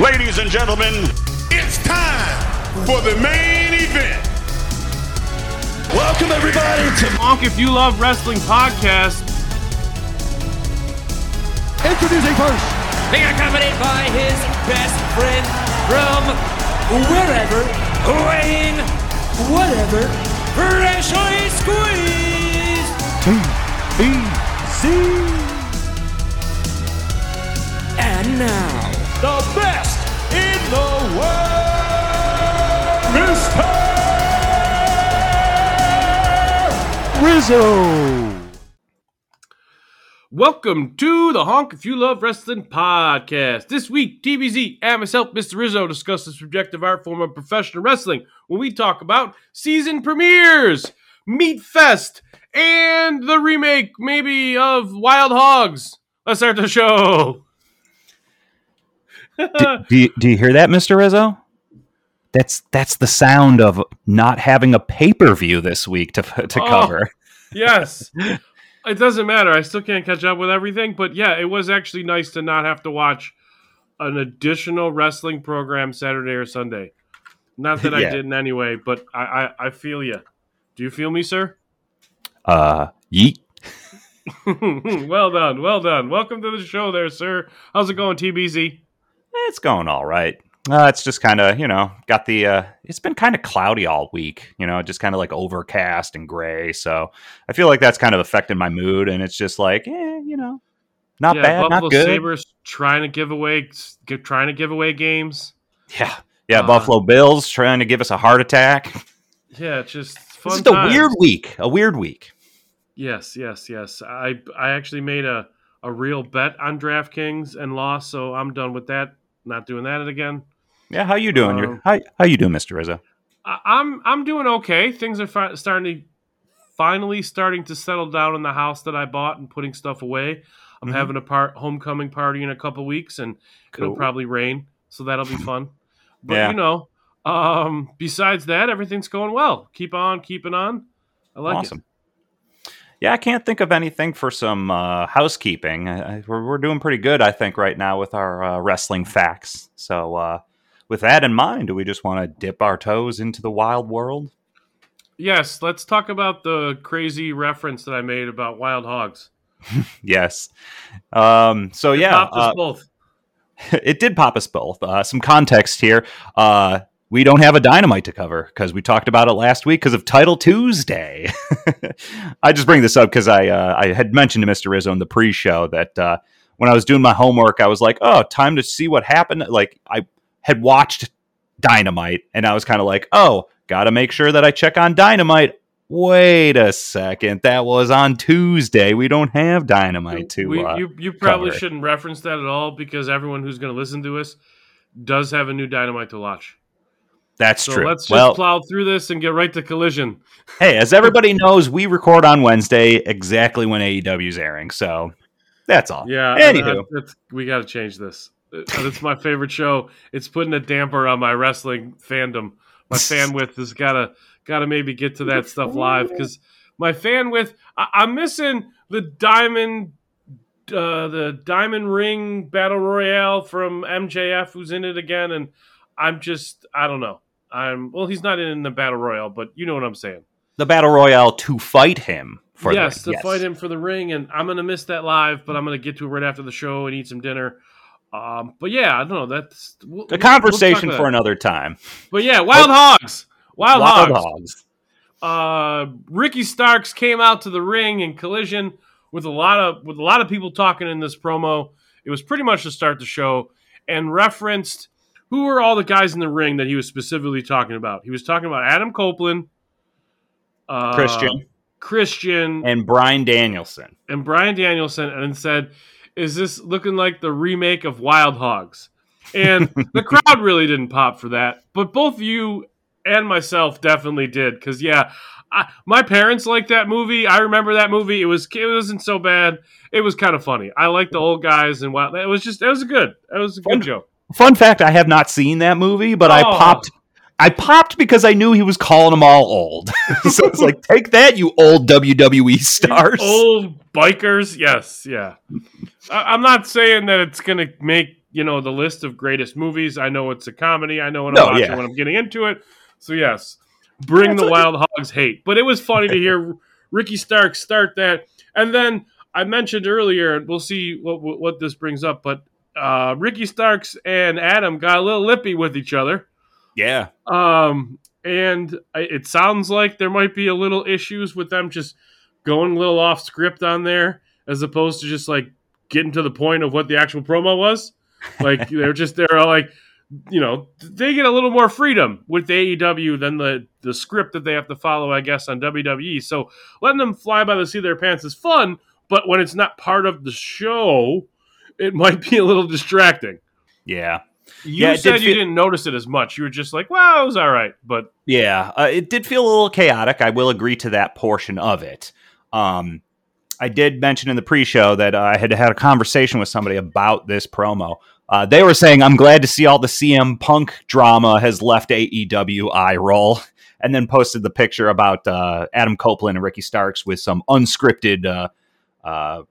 Ladies and gentlemen, it's time for the main event. Welcome everybody to Honk If You Love Wrestling podcast. introducing first. being accompanied by his best friend from wherever, weighing whatever, freshly squeezed. And now, The best in the world, Mr. Rizzo. Welcome to the Honk If You Love Wrestling podcast. This week, TBZ and myself, Mr. Rizzo, discuss the subjective art form of professional wrestling when we talk about season premieres, Meat Fest, and the remake, maybe, of Wild Hogs. Let's start the show. Do, do, you, do you hear that, Mr. Rizzo? That's that's the sound of not having a pay per view this week to to Oh. cover. yes. It doesn't matter. I still can't catch up with everything, but yeah, it was actually nice to not have to watch an additional wrestling program Saturday or Sunday. Not that I didn't anyway, but I, I, I feel you. Do you feel me, sir? Uh, yeet. well done, well done. Welcome to the show, there, sir. How's it going, TBZ? It's going all right. Uh, it's just kind of you know got the. Uh, it's been kind of cloudy all week. You know, just kind of like overcast and gray. So I feel like that's kind of affecting my mood, and it's just like, eh, you know, not yeah, bad, Buffalo not good. Sabres trying to give away, get, trying to give away games. Yeah, yeah. Uh, Buffalo Bills trying to give us a heart attack. Yeah, it's just fun. It's just a weird week. A weird week. Yes, yes, yes. I I actually made a, a real bet on DraftKings and lost, so I'm done with that. Not doing that again. Yeah, how you doing? Um, how how you doing, Mr. Rizzo? I'm I'm doing okay. Things are fi- starting to finally starting to settle down in the house that I bought and putting stuff away. I'm Mhm. having a part homecoming party in a couple weeks, and it'll probably rain, so that'll be fun. But Yeah. you know, um, besides that, everything's going well. Keep on keeping on. I like awesome. Yeah, I can't think of anything for some uh, housekeeping. I, I- we're, we're doing pretty good, I think, right now with our uh, wrestling facts. So, uh, with that in mind, do we just want to dip our toes into the wild world? Yes, let's talk about the crazy reference that I made about wild hogs. Yes. Um, so, yeah, Popped us uh, both. it did pop us both. Uh, some context here. We don't have a dynamite to cover because we talked about it last week because of Title Tuesday. I just bring this up because I uh, I had mentioned to Mr. Rizzo in the pre-show that uh, when I was doing my homework, I was like, "Oh, time to see what happened." Like I had watched Dynamite, and I was kind of like, "Oh, got to make sure that I check on Dynamite." Wait a second, that was on Tuesday. We don't have Dynamite to. We- uh, you you probably cover shouldn't reference that at all because everyone who's going to listen to us does have a new dynamite to watch. That's So true. let's just well, plow through this and get right to collision. hey, as everybody knows, we record on Wednesday exactly when AEW's airing. So that's all. Yeah. Anywho. that- that's- we got to change this. Uh, It's my favorite show. It's putting a damper on my wrestling fandom. My fan width has got to got to maybe get to that stuff live because my fan width. I, I'm missing the diamond. Uh, the diamond ring battle royale from MJF, who's in it again, and I'm just I don't know. I'm well, he's not in the battle royale, but you know what I'm saying. The battle royale to fight him for yes, to fight him for the ring, and I'm gonna miss that live, but I'm gonna get to it right after the show and eat some dinner. Um, but yeah, I don't know. That's we'll, A conversation we'll for another time. But yeah, Wild Hogs, Wild, Wild Hogs. Hogs. Uh, Ricky Starks came out to the ring in collision with a lot of with a lot of people talking in this promo. It was pretty much to start the show and referenced who were all the guys in the ring that he was specifically talking about. He was talking about Adam Copeland, uh, Christian Christian, and Brian Danielson. and Brian Danielson and said, "Is this looking like the remake of Wild Hogs?" And the crowd really didn't pop for that, but both you and myself definitely did because yeah, I, my parents liked that movie. I remember that movie. It was it wasn't so bad. It was kind of funny. I like the old guys and Wild. It was just it was good. It was a good Fun- joke. Fun fact: I have not seen that movie, but I Oh. popped. I popped because I knew he was calling them all old. so it's like, take that, you old WWE stars. Old bikers, yes, yeah. I, I'm not saying that it's going to make you know the list of greatest movies. I know it's a comedy. I know what I'm watching yeah. when I'm getting into it. So yes, bring That's the Wild Hogs hate. But it was funny to hear Ricky Stark start that, and then I mentioned earlier, and we'll see what, what this brings up. But uh, Ricky Starks and Adam got a little lippy with each other. Yeah. Um, and I- it sounds like there might be a little issues with them just going a little off script on there, as opposed to just like getting to the point of what the actual promo was. Like they're just they're all like, you know, they get a little more freedom with the AEW than the the script that they have to follow, I guess, on WWE. So letting them fly by the seat of their pants is fun, but when it's not part of the show, it might be a little distracting. Yeah. You Yeah, said did you feel- didn't notice it as much. You were just like, "Well, it was all right," but Yeah, uh, it did feel a little chaotic. I will agree to that portion of it. Um, I did mention in the pre-show that I had had a conversation with somebody about this promo. Uh, they were saying, "I'm glad to see all the CM Punk drama has left AEW eye roll," and then posted the picture about uh, Adam Copeland and Ricky Starks with some unscripted uh, uh,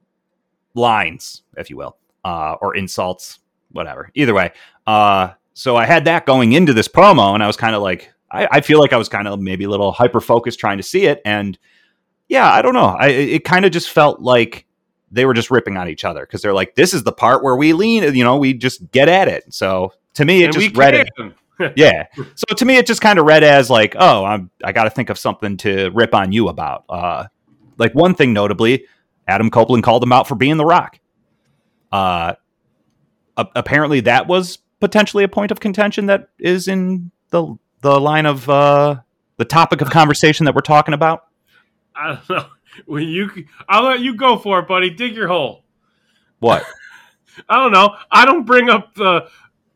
lines, if you will, uh, or insults, whatever. Either way, uh, so I had that going into this promo, and I was kind of like, I, I feel like I was kind of maybe a little hyper focused trying to see it, and yeah, I don't know. I it kind of just felt like they were just ripping on each other because they're like, this is the part where we lean, you know, we just get at it. So to me, it and just read it. Yeah. So to me, it just kind of read as like, oh, I'm I got to think of something to rip on you about. Uh, like one thing notably, Adam Copeland called him out for being the Rock. Uh, a- apparently that was potentially a point of contention that is in the the line of uh, the topic of conversation that we're talking about. I don't know. When you, I'll let you go for it, buddy. Dig your hole. What? I don't know. I don't bring up the.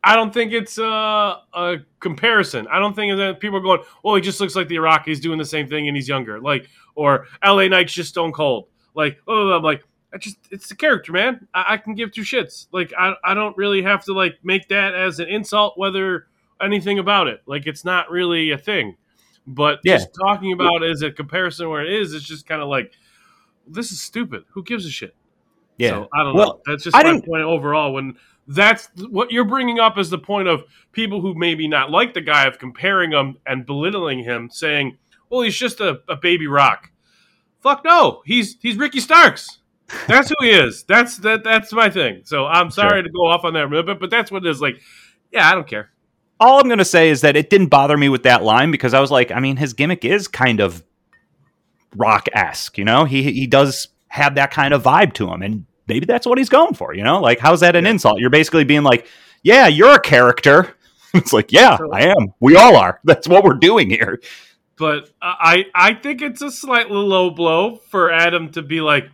I don't think it's uh, a comparison. I don't think that people are going, "Well, he just looks like the Rock. He's doing the same thing and he's younger." Like, or L.A. Knight's just Stone Cold. Like, oh, I'm like, I just, it's the character, man. I, I can give two shits. Like, I, I don't really have to like make that as an insult, whether anything about it. Like, it's not really a thing. But Yeah. just talking about it as a comparison where it is, it's just kind of like, this is stupid. Who gives a shit? Yeah. So I don't Well, know. That's just I my didn't- point overall. When that's what you're bringing up as the point of people who maybe not like the guy of comparing him and belittling him, saying, "Well, he's just a, a baby rock." Fuck no, he's he's Ricky Starks. That's who he is. That's that. That's my thing. So I'm sorry Sure. to go off on that a little bit, but that's what it is. Like, yeah, I don't care. all I'm going to say is that it didn't bother me with that line because I was like, I mean, his gimmick is kind of rock esque, you know. He he does have that kind of vibe to him, and maybe that's what he's going for, you know. Like, how's that an insult? You're basically being like, yeah, you're a character. it's like, yeah, I am. We all are. That's what we're doing here. but I I think it's a slightly low blow for Adam to be like,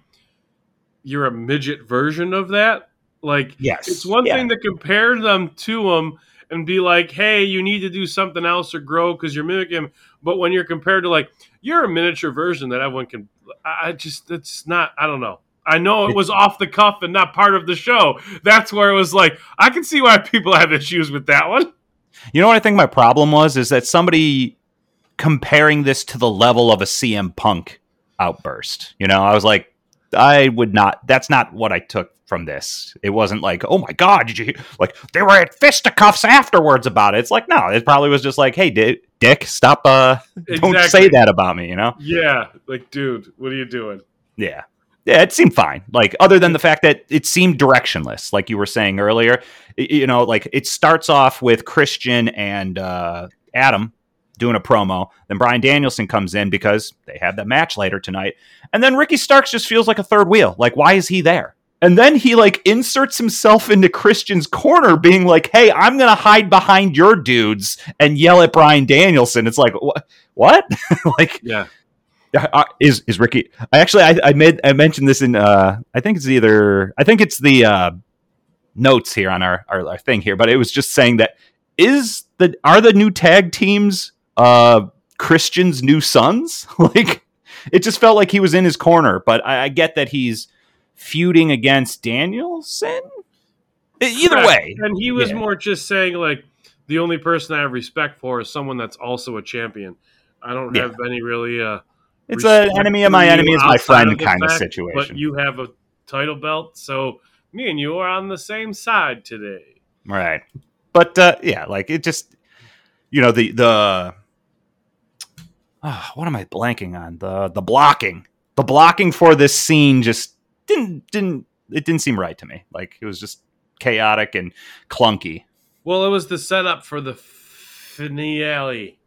"You're a midget version of that." Like, Yes, it's one yeah. thing to compare them to him and be like, "Hey, you need to do something else or grow because you're mimicking. But when you're compared to like, you're a miniature version that everyone can, I I just it's not. I don't know. I know it was off the cuff and not part of the show. That's where it was like, I can see why people have issues with that one. You know what I think my problem was is that somebody comparing this to the level of a CM Punk outburst. You know, I was like, I would not. That's not what I took from this. It wasn't like, oh my god, did you hear? like they were at fisticuffs afterwards about it? It's like no, it probably was just like, hey, di- Dick, stop, uh, don't say that about me. You know? Yeah, like, dude, what are you doing? Yeah. Yeah, it seemed fine. Like, other than the fact that it seemed directionless, like you were saying earlier. You know, like it starts off with Christian and uh, Adam doing a promo. Then Brian Danielson comes in because they have that match later tonight. And then Ricky Starks just feels like a third wheel. Like, why is he there? And then he like inserts himself into Christian's corner, being like, "Hey, I'm gonna hide behind your dudes and yell at Brian Danielson." It's like, wh- what? like, Yeah. uh, is is Ricky? I actually I, I made I mentioned this in uh I think it's either I think it's the uh notes here on our, our our thing here, but it was just saying that is the are the new tag teams uh Christian's new sons? like it just felt like he was in his corner, but I, I get that he's feuding against Danielson. Either Correct. way, and he was Yeah. more just saying like the only person I have respect for is someone that's also a champion. I don't Yeah. have any really. Uh, It's an enemy of my enemy is my friend of kind of situation. But you have a title belt, so me and you are on the same side today. Right. But uh, yeah, like it just you know the the Ah, what am I blanking on? The the blocking. The blocking for this scene just didn't didn't it didn't seem right to me. Like it was just chaotic and clunky. Well, it was the setup for the finale,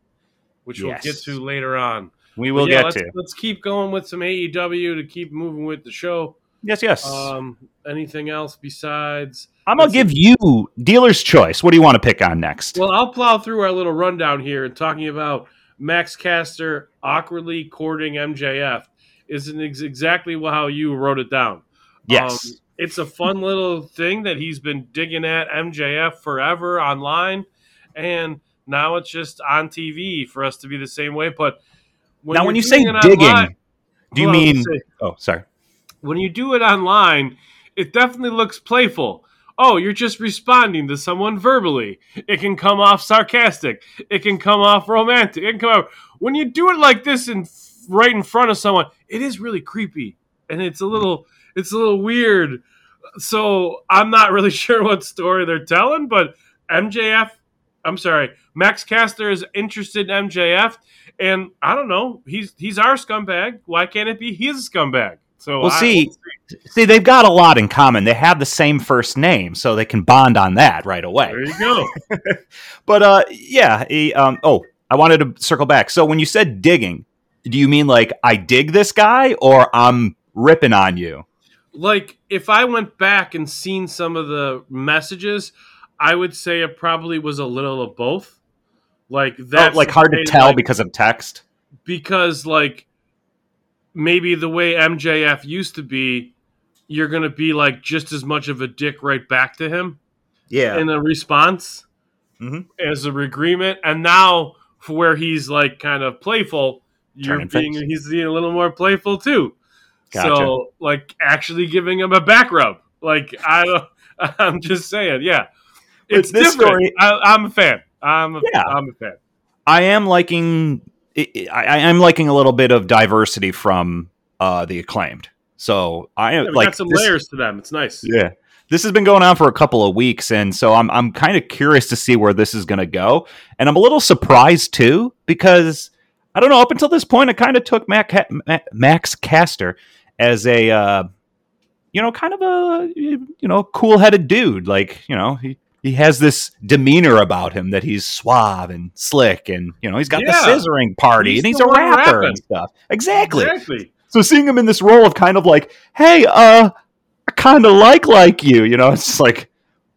which we'll get to later on. we will yeah, get let's, to. Let's keep going with some AEW to keep moving with the show. yes yes. Um, anything else besides? I'm gonna give you dealer's choice. What do you want to pick on next? Well, I'll plow through our little rundown here and talking about Max Caster awkwardly courting MJF isn't ex- exactly how you wrote it down. yes Um, it's a fun little thing that he's been digging at MJF forever online, and now it's just on TV for us to be the same way. But now when you say digging online- do you mean let's oh sorry when you do it online, it definitely looks playful. Oh, you're just responding to someone verbally. It can come off sarcastic. It can come off romantic. It can come out when you do it like this in right in front of someone. It is really creepy, and it's a little it's a little weird. So I'm not really sure what story they're telling, but MJF. I'm sorry, Max Caster is interested in MJF, and I don't know. He's he's our scumbag. Why can't it be his scumbag? So Well, I- see, See, they've got a lot in common. They have the same first name, so they can bond on that right away. There you go. But uh, yeah. he, um, oh, I wanted to circle back. So when you said digging, do you mean like I dig this guy, or I'm ripping on you? like if I went back and seen some of the messages, I would say it probably was a little of both. Like that, Oh, like hard to tell because of text. because like maybe the way MJF used to be, you're gonna be like just as much of a dick right back to him Yeah. in a response Mhm. as a agreement, and now for where he's like kind of playful, you're Turning being face. he's being a little more playful too. Gotcha. So like actually giving him a back rub. Like I don't I'm just saying, yeah. It's this different. story- I, I'm a fan. I'm a, Yeah. I'm a fan. I am liking. I, I am liking a little bit of diversity from uh, the acclaimed. So I Yeah, like got some this- layers to them. It's nice. Yeah. This has been going on for a couple of weeks, and so I'm I'm kind of curious to see where this is going to go, and I'm a little surprised too because I don't know. Up until this point, I kind of took Mac, Max Caster as a uh, you know kind of a you know cool headed dude. Like you know he he has this demeanor about him that he's suave and slick, and you know he's got Yeah. the scissoring party, He's and he's a rapper rapping. and stuff. Exactly. Exactly. So seeing him in this role of kind of like, hey, uh, I kind of like like you, you know, it's like,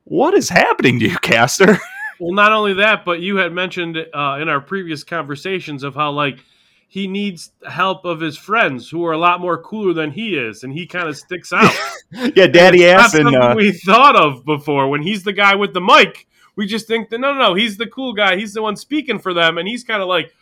what is happening to you, Caster? Well, not only that, but you had mentioned uh, in our previous conversations of how like he needs help of his friends who are a lot more cooler than he is, and he kind of sticks out. yeah, daddy It's ass and uh, we thought of before. When he's the guy with the mic, we just think that no, no, no, he's the cool guy. He's the one speaking for them, and he's kind of like,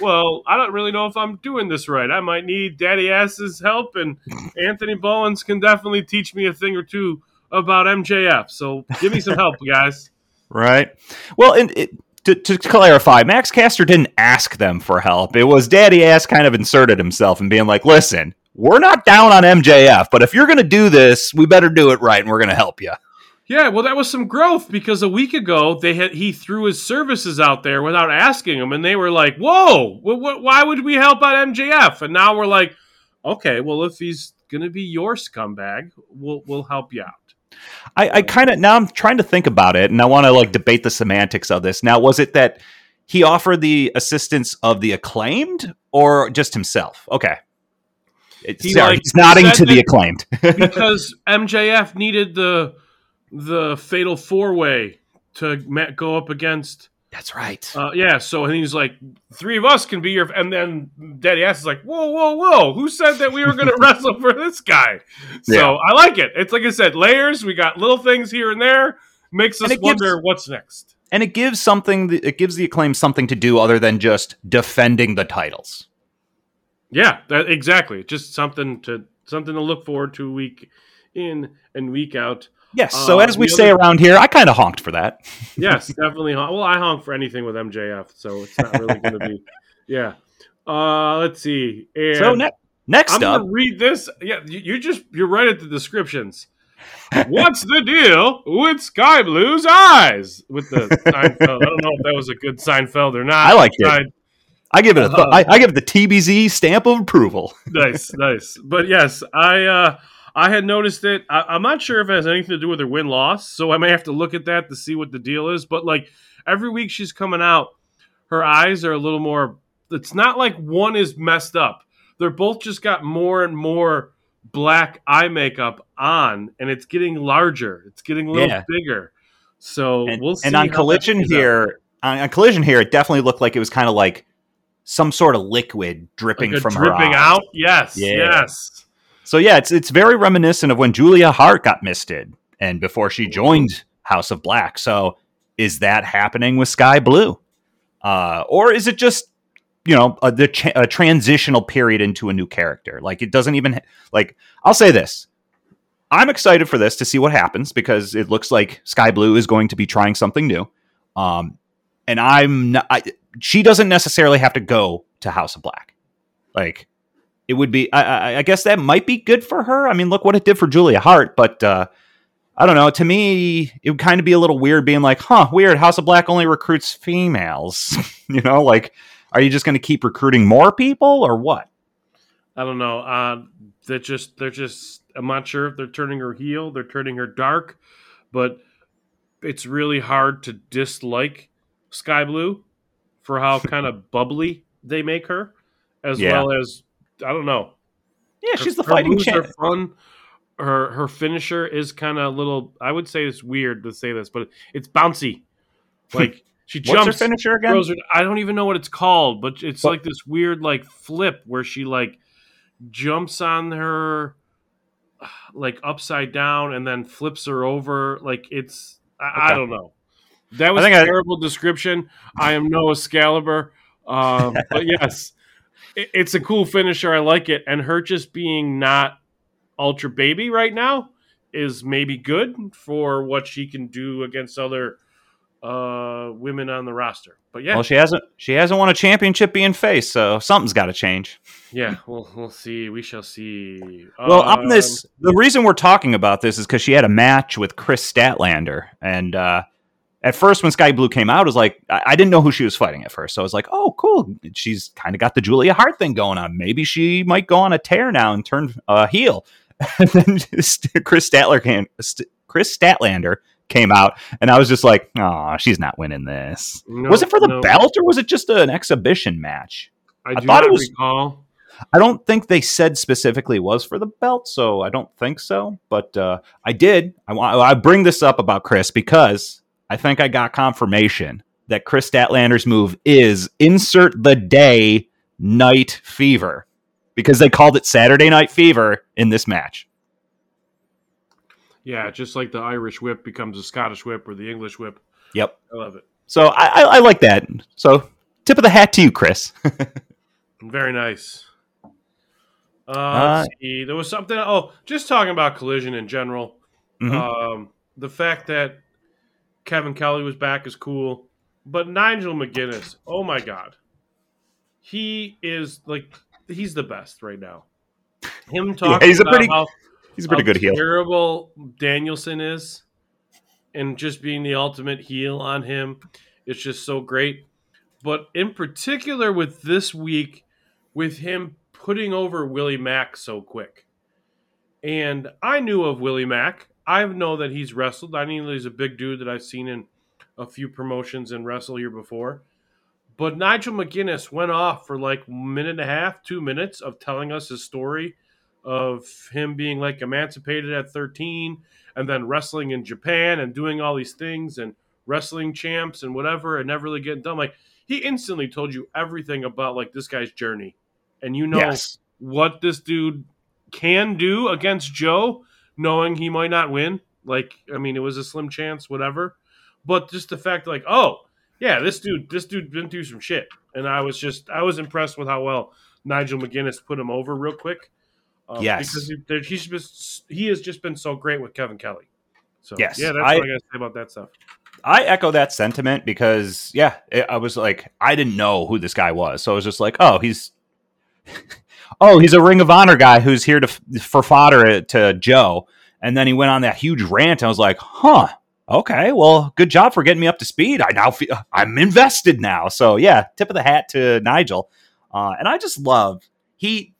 well, I don't really know if I'm doing this right. I might need Daddy Ass's help, and Anthony Bowens can definitely teach me a thing or two about MJF. So give me some help, guys. right. Well, and it, to, to clarify, Max Caster didn't ask them for help. It was daddy ass kind of inserted himself and being like, listen, we're not down on MJF, but if you're going to do this, we better do it right, and we're going to help you. Yeah, well, that was some growth because a week ago they had he threw his services out there without asking them, and they were like, "Whoa, wh- wh- why would we help out MJF?" And now we're like, "Okay, well, if he's gonna be your scumbag, we'll we'll help you out." I, I kind of now I'm trying to think about it, and I want to like debate the semantics of this. Now, was it that he offered the assistance of the acclaimed, or just himself? Okay, He, sorry, like, he's nodding to the acclaimed. because MJF needed the the fatal four way to go up against. That's right. Uh, yeah, so and he's like, three of us can be your, and then Daddy Ass is like, whoa, whoa, whoa, who said that we were going to wrestle for this guy? So Yeah. I like it. It's like I said, layers. We got little things here and there. Makes us it gives- wonder what's next. and it gives something. It gives the acclaimed something to do other than just defending the titles. Yeah, that exactly. Just something to something to look forward to week in and week out. Yes. So Uh, as we say other- around here, I kind of honked for that. yes, definitely. hon- Well, I honk for anything with MJF, so it's not really going to be. Yeah. Uh, let's see. And So ne- next I'm up, going to read this. Yeah, you, you just you're right at the descriptions. What's the deal with Skye Blue's eyes? With the Seinfeld, I don't know if that was a good Seinfeld or not. I like it. I give it a th- Uh, I, I give it the TBZ stamp of approval. nice, nice. But yes, I uh I had noticed it. I, I'm not sure if it has anything to do with her win loss, so I may have to look at that to see what the deal is. But like every week she's coming out, her eyes are a little more. It's not like one is messed up. They're both just got more and more black eye makeup on, and it's getting larger. It's getting a little Yeah. bigger. So And, we'll see. and on collision here, on, on collision here, it definitely looked like it was kind of like some sort of liquid dripping like from her dripping eyes. out. Yes, Yeah. yes. So yeah, it's it's very reminiscent of when Julia Hart got misted and before she joined House of Black. So is that happening with Skye Blue, uh, or is it just you know a, the cha- a transitional period into a new character? Like it doesn't even like I'll say this. I'm excited for this to see what happens because it looks like Skye Blue is going to be trying something new. Um, and I'm not, I, she doesn't necessarily have to go to House of Black. Like it would be, I, I, I guess that might be good for her. I mean, look what it did for Julia Hart, but uh, I don't know. To me, it would kind of be a little weird being like, huh, weird. House of Black only recruits females. you know, like, are you just going to keep recruiting more people or what? I don't know. Uh, they're just they're just. I'm not sure if they're turning her heel. They're turning her dark, but it's really hard to dislike Skye Blue for how kind of bubbly they make her, as Yeah. well as I don't know. Yeah, Her- she's the her fighting moves champ. Are fun. Her her finisher is kind of a little. I would say it's weird to say this, but it's bouncy. Like she jumps. What's her finisher again? her- I don't even know what it's called, but it's What- like this weird like flip where she like jumps on her like upside down and then flips her over. Like it's I, I don't know. That was a I- terrible description. I am no Excalibur, um, but yes, it, it's a cool finisher. I like it, and her just being not ultra baby right now is maybe good for what she can do against other uh, women on the roster. But yeah, Well, she hasn't she hasn't won a championship being face, so something's got to change. yeah, we'll we'll see. We shall see. Well, Um, on this, the reason we're talking about this is because she had a match with Kris Statlander, and uh, at first when Skye Blue came out, it was like I, I didn't know who she was fighting at first, so I was like, oh, cool, she's kind of got the Julia Hart thing going on. Maybe she might go on a tear now and turn uh, heel. and then Kris Statler came, St- Kris Statlander came out, and I was just like, oh, she's not winning this. no, was it for the no, belt or was it just an exhibition match? I, I thought it was- recall. I don't think they said specifically it was for the belt, so I don't think so. But uh, I did. I, I bring this up about Kris because I think I got confirmation that Kris Statlander's move is insert the day night fever because they called it Saturday Night Fever in this match. Yeah, just like the Irish whip becomes a Scottish whip or the English whip. Yep. I love it. So I, I, I like that. So tip of the hat to you, Kris. Very nice. Uh, Uh, let's see. There was something. Oh, just talking about collision in general. Mhm. Um, the fact that Kevin Kelly was back is cool, but Nigel McGuinness, oh my god, he is like he's the best right now. Him talking he's a about pretty- how, He's a pretty good heel. Terrible Danielson is, and just being the ultimate heel on him, it's just so great. But in particular, with this week, with him putting over Willie Mack so quick, and I knew of Willie Mack. I know that he's wrestled. I know he's a big dude that I've seen in a few promotions and wrestle here before. But Nigel McGuinness went off for like a minute and a half, two minutes of telling us his story of him being like emancipated at 13 and then wrestling in Japan and doing all these things and wrestling champs and whatever and never really getting done. Like he instantly told you everything about like this guy's journey. And you know Yes. what this dude can do against Joe, knowing he might not win. Like, I mean, it was a slim chance, whatever. But just the fact, like, oh, yeah, this dude, this dude been through some shit, and I was just, I was impressed with how well Nigel McGuinness put him over real quick. Um, Yes. because he, he's just, he has just been so great with Kevin Kelly. So Yes, yeah, that's I- what I got to say about that stuff. I echo that sentiment because yeah, it, I was like, I didn't know who this guy was, so I was just like, oh, he's, oh, he's a Ring of Honor guy who's here to for fodder to Joe, and then he went on that huge rant. I was like, huh, okay, well, good job for getting me up to speed. I now feel I'm invested now. So yeah, tip of the hat to Nigel, uh, and I just love he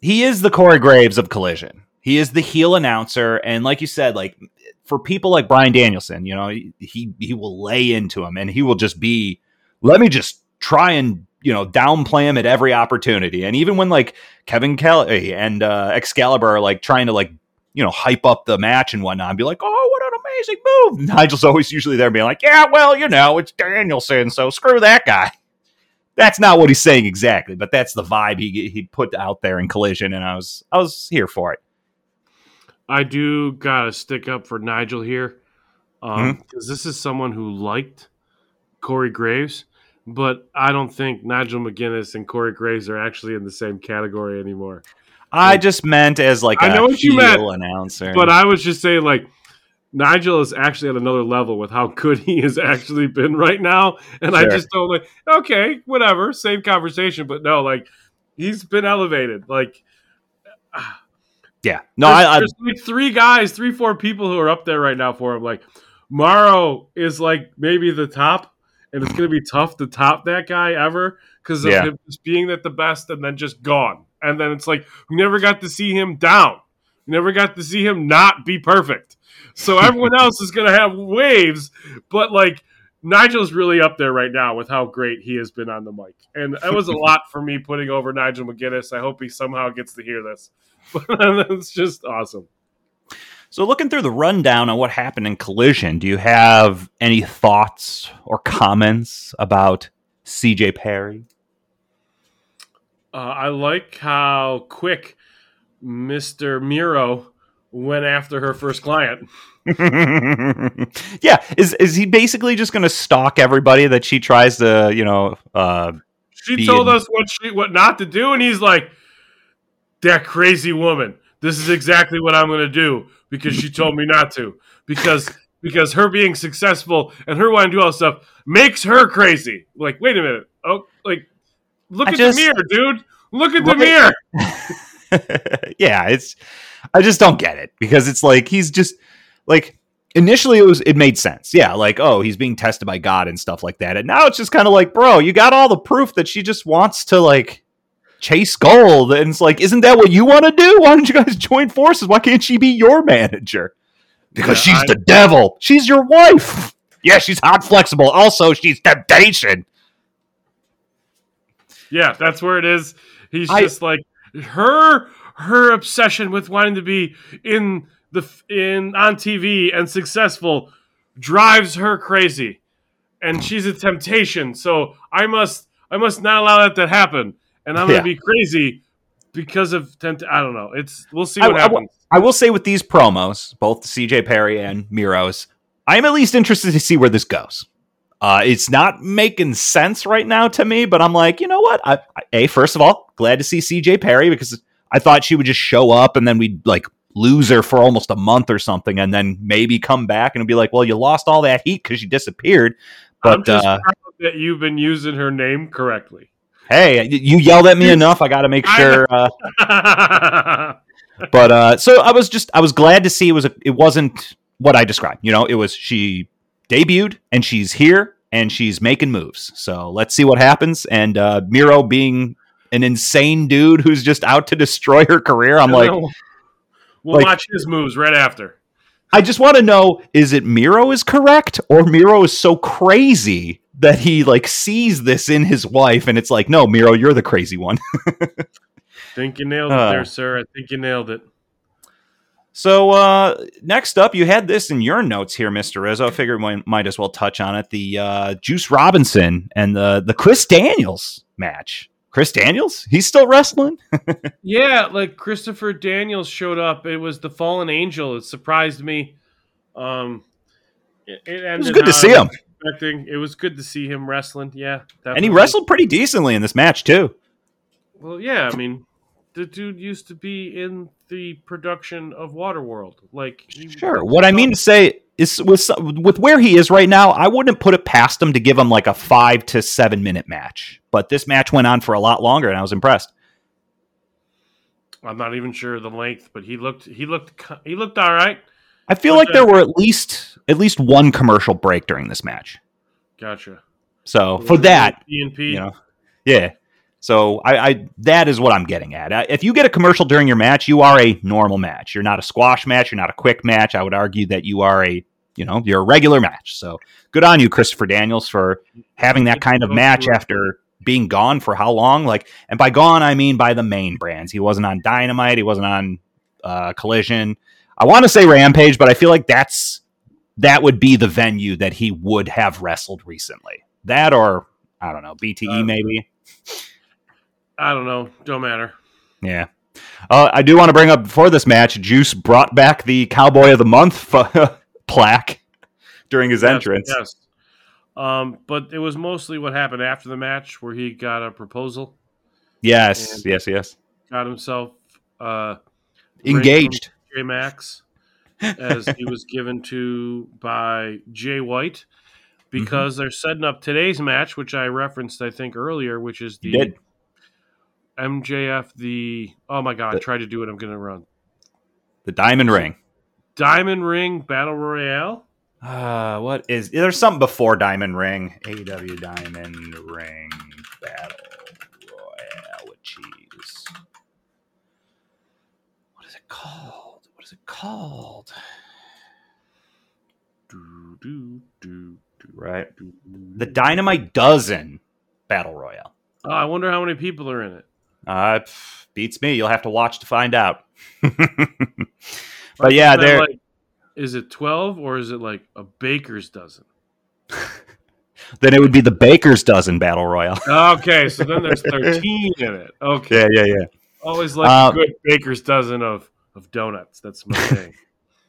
he is the Corey Graves of Collision. He is the heel announcer, and like you said, like for people like Brian Danielson, you know, he he will lay into him, and he will just be, let me just try and you know downplay him at every opportunity, and even when like Kevin Kelly and uh, Excalibur are like trying to like you know hype up the match and whatnot, and be like, oh, what an amazing move. Nigel's always usually there being like, yeah, well, you know, it's Danielson, so screw that guy. That's not what he's saying exactly, but that's the vibe he he put out there in Collision, and I was I was here for it. I do gotta stick up for Nigel here because Mm-hmm. this is someone who liked Corey Graves, but I don't think Nigel McGuinness and Corey Graves are actually in the same category anymore. I just meant as like I a know what you meant, announcer, But I was just saying, like, Nigel is actually at another level with how good he has actually been right now, and I just don't like. Okay, whatever, same conversation, but no, like, he's been elevated. Like, yeah, no, there's, I, I there's like three guys, three, four people who are up there right now for him. Like Mauro is like maybe the top, and it's gonna be tough to top that guy ever because of Yeah. him just being at the best and then just gone. And then it's like we never got to see him down. We never got to see him not be perfect. So everyone else is gonna have waves, but like Nigel's really up there right now with how great he has been on the mic. And that was a lot for me putting over Nigel McGuinness. I hope he somehow gets to hear this. But it's just awesome. So, looking through the rundown on what happened in Collision, do you have any thoughts or comments about CJ Perry? Uh, I like how quick Mr. Miro went after her first client. yeah, is is he basically just going to stalk everybody that she tries to, you know, uh, She told in- us what she what not to do, and he's like, "That crazy woman. This is exactly what I'm going to do because she told me not to. Because because her being successful and her wanting to do all stuff makes her crazy. Like, wait a minute. Oh, like, look I at just- the mirror, dude. Look at the mirror. yeah, it's I just don't get it because it's like he's just like initially it was it made sense. Yeah, like oh, he's being tested by God and stuff like that. And now it's just kind of like, bro, you got all the proof that she just wants to like chase gold and it's like isn't that what you want to do? Why don't you guys join forces? Why can't she be your manager? Because Yeah, she's I- the devil. She's your wife. Yeah, she's hot flexible. Also, she's temptation. Yeah, that's where it is. He's I- just like her her obsession with wanting to be in the in on TV and successful drives her crazy. And she's a temptation. So I must I must not allow that to happen. And I'm Yeah. to be crazy because of tempt I don't know. It's we'll see what I- happens. I will say with these promos, both CJ Perry and Miro's, I'm at least interested to see where this goes. Uh, it's not making sense right now to me, but I'm like, you know what? I, I, a first of all, glad to see CJ Perry because I thought she would just show up and then we'd like lose her for almost a month or something, and then maybe come back and be like, well, you lost all that heat because you disappeared. I'm But just uh, proud that you've been using her name correctly. Hey, you yelled at me enough. I got to make sure. Uh, but uh so i was just i was glad to see it was a, it wasn't what i described you know it was she debuted and she's here and she's making moves so let's see what happens and uh miro being an insane dude who's just out to destroy her career i'm like we'll like- watch his moves right after. i just want to know is it miro is correct or miro is so crazy that he like sees this in his wife and it's like no miro you're the crazy one think you nailed it Uh. there, sir. I think you nailed it. So uh, next up, you had this in your notes here, Mister Rizzo. I figured we might as well touch on it. The uh, Juice Robinson and the the Chris Daniels match. Chris Daniels, he's still wrestling. Yeah, like Christopher Daniels showed up. It was the fallen angel. It surprised me. Um, it, it, It was good to see him, was Expecting. It was good to see him wrestling. Yeah, and he wrestled pretty decently in this match too. Well, yeah. I mean, the dude used to be in the production of Waterworld. Like, he- Sure. What I mean to say is, with with where he is right now, I wouldn't put it past him to give him like a five to seven minute match. But this match went on for a lot longer, and I was impressed. I'm not even sure the length, but he looked he looked he looked all right. I feel like there were at least at least one commercial break during this match. Gotcha. So for that, PNP. you know, yeah. So I, I that is what I'm getting at. If you get a commercial during your match, you are a normal match. You're not a squash match. You're not a quick match. I would argue that you are a you know you're a regular match. So good on you, Christopher Daniels, for having that kind of match after being gone for how long? Like, and by gone I mean by the main brands. He wasn't on Dynamite. He wasn't on uh, Collision. I want to say Rampage, but I feel like that's that would be the venue that he would have wrestled recently. That or I don't know BTE Uh, maybe. I don't know. Don't matter. Yeah. Uh, I do want to bring up before this match, Juice brought back the Cowboy of the Month f- plaque during his Yes, entrance. Yes. Um, but it was mostly what happened after the match where he got a proposal, Yes, yes, yes. got himself uh, Engaged. Max, as he was given to by Jay White, Mm-hmm. because they're setting up today's match, which I referenced, I think earlier, which is the. MJF. The oh my god, I tried to do it. I'm gonna run The Diamond Ring. Diamond Ring Battle Royale. Uh, what is there's something before Diamond Ring? AW Diamond Ring Battle Royale with cheese. What is it called? What is it called? Do, do, do, do, Right. do, The Dynamite Dozen Battle Royale. Oh, I wonder how many people are in it. Uh, pff, beats me. You'll have to watch to find out. but yeah, Is there. like- is it twelve or is it like a baker's dozen? then it would be the Baker's Dozen Battle Royale. Okay, so then there's thirteen in it. Okay, yeah, yeah, yeah. always like Uh, a good baker's dozen of of donuts. That's my thing.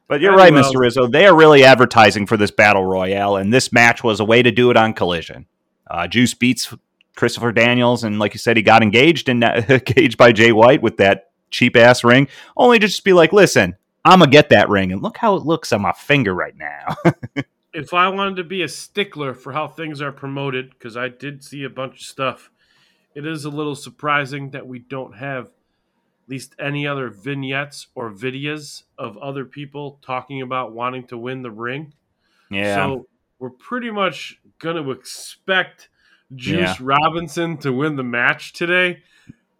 But you're Oh, right. Mr. Rizzo. They are really advertising for this battle royale, and this match was a way to do it on Collision. Uh, Juice beats Christopher Daniels, and like you said, he got engaged and engaged by Jay White with that cheap ass ring, only to just be like, "Listen, I'm gonna get that ring, and look how it looks on my finger right now." if I wanted to be a stickler for how things are promoted, because I did see a bunch of stuff, it is a little surprising that we don't have at least any other vignettes or videos of other people talking about wanting to win the ring. yeah, So we're pretty much going to expect Juice Yeah. Robinson to win the match today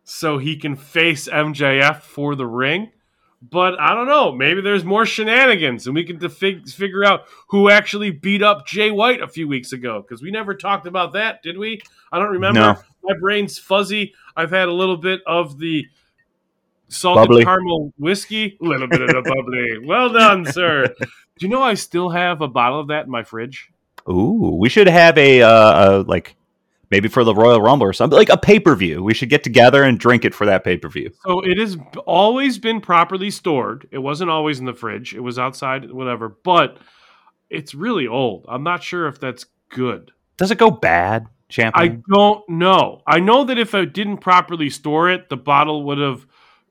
so he can face MJF for the ring. But I don't know. Maybe there's more shenanigans and we can fig- figure out who actually beat up Jay White a few weeks ago because we never talked about that, did we? I don't remember. No. My brain's fuzzy. I've had a little bit of the salted Bubbly. caramel whiskey, a little bit of the bubbly. Well done, sir. Do you know I still have a bottle of that in my fridge? ooh, we should have a, uh, uh, like maybe for the Royal Rumble or something, like a pay per view. We should get together and drink it for that pay per view. So it has always been properly stored. It wasn't always in the fridge. It was outside, whatever. But it's really old. I'm not sure if that's good. Does it go bad, champion? I don't know. I know that if I didn't properly store it, the bottle would have,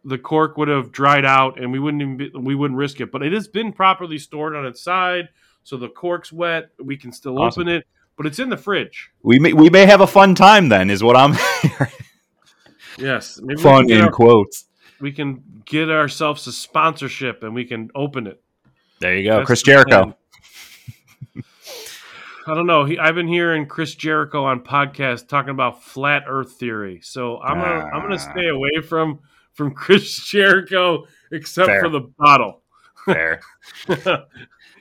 the cork would have dried out, and we wouldn't even be, we wouldn't risk it. But it has been properly stored on its side, so the cork's wet. We can still Awesome. open it, but it's in the fridge. we may we may have a fun time then, is what I'm. Yes, maybe fun in our- quotes. we can get ourselves a sponsorship and we can open it. There you go, That's Chris Jericho. I don't know. He, I've been hearing Chris Jericho on podcasts talking about flat Earth theory, so I'm gonna I'm gonna Ah. stay away from from Chris Jericho except Fair. for the bottle. There.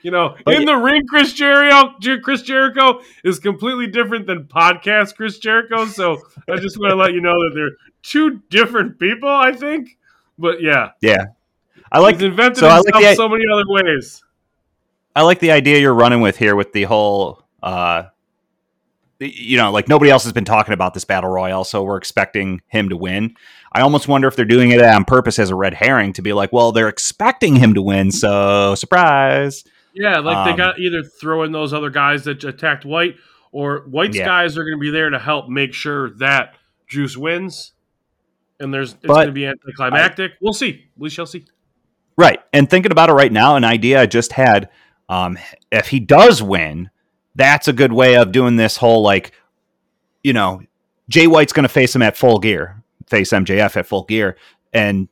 you know, But in yeah- the ring, Chris Jericho, Chris Jericho is completely different than podcast Chris Jericho. So I just want to let you know that they're two different people. I think, but yeah, Yeah. I like he's invented so I like himself the- so many other ways. I like the idea you're running with here with the whole uh you know, like nobody else has been talking about this battle royale, so we're expecting him to win. I almost wonder if they're doing it on purpose as a red herring to be like, well, they're expecting him to win, so surprise. Yeah, like Um, they got either throw in those other guys that attacked White, or White's Yeah. guys are going to be there to help make sure that Juice wins. And there's it's going to be anticlimactic. we'll see. We shall see. Right. And thinking about it right now, an idea I just had, um, if he does win, that's a good way of doing this whole like, you know, Jay White's going to face him at full gear, face MJF at full gear. And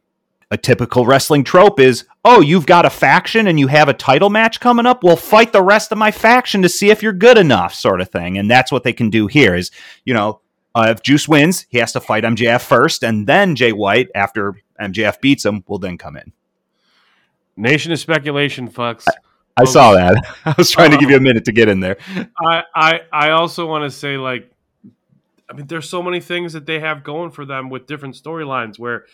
a typical wrestling trope is, oh, you've got a faction and you have a title match coming up. Well, fight the rest of my faction to see if you're good enough, sort of thing. And that's what they can do here is, you know, uh, if Juice wins, he has to fight MJF first, and then Jay White, after MJF beats him, will then come in. Nation of speculation, fucks. I saw um, that. I was trying to give you a um, minute to get in there. I, I, I also want to say, like, I mean, there's so many things that they have going for them with different storylines where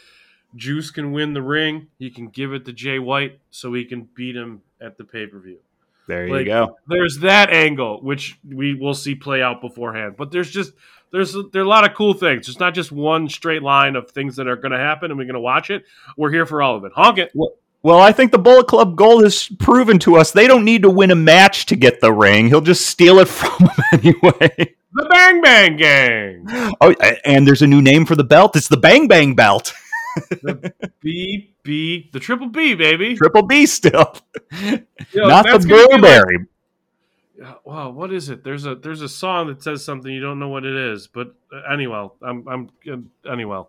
Juice can win the ring, he can give it to Jay White so he can beat him at the pay per view. There you Like, go. There's that angle, which we will see play out beforehand. But there's just there's there are a lot of cool things. It's not just one straight line of things that are going to happen, and we're going to watch it. We're here for all of it. Honk it. Well, I think the Bullet Club Gold has proven to us they don't need to win a match to get the ring. He'll just steal it from them anyway. The Bang Bang Gang. Oh, and there's a new name for the belt. It's the Bang Bang Belt. The B B the Triple B baby. Triple B still. Yo, Not the gonna like- wow, what is it? There's a there's a song that says something you don't know what it is, but uh, anyway, I'm I'm uh, anyway.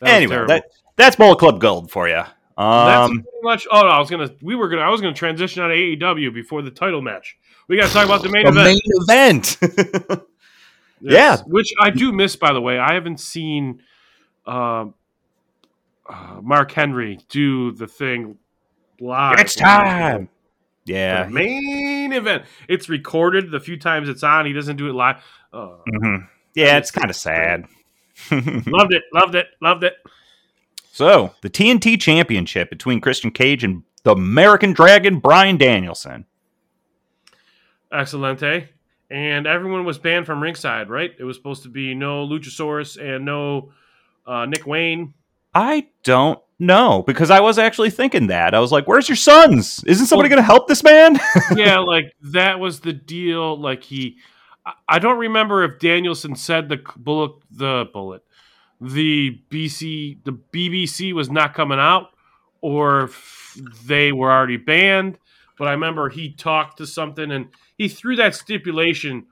That anyway, that, that's Bullet Club Gold for you. That's Um, pretty much. Oh, no, I was gonna. We were gonna. I was gonna transition out of AEW before the title match. We got to talk about the main the event. main event. Yes, yeah. which I do miss. By the way, I haven't seen um uh, Mark Henry do the thing live. it's time. The Yeah. main event. It's recorded. The few times it's on, he doesn't do it live. Uh, Mhm. Yeah, it's kind of sad. loved it. Loved it. Loved it. So, the TNT Championship between Christian Cage and the American Dragon, Bryan Danielson. Excelente. And everyone was banned from ringside, right? It was supposed to be no Luchasaurus and no uh, Nick Wayne. I don't know because I was actually thinking that. I was like, where's your sons? Isn't somebody Well- going to help this man? yeah, like that was the deal. Like he, I- I don't remember if Danielson said the bullet, the bullet, the BC, the BBC was not coming out, or they were already banned. But I remember he talked to something and he threw that stipulation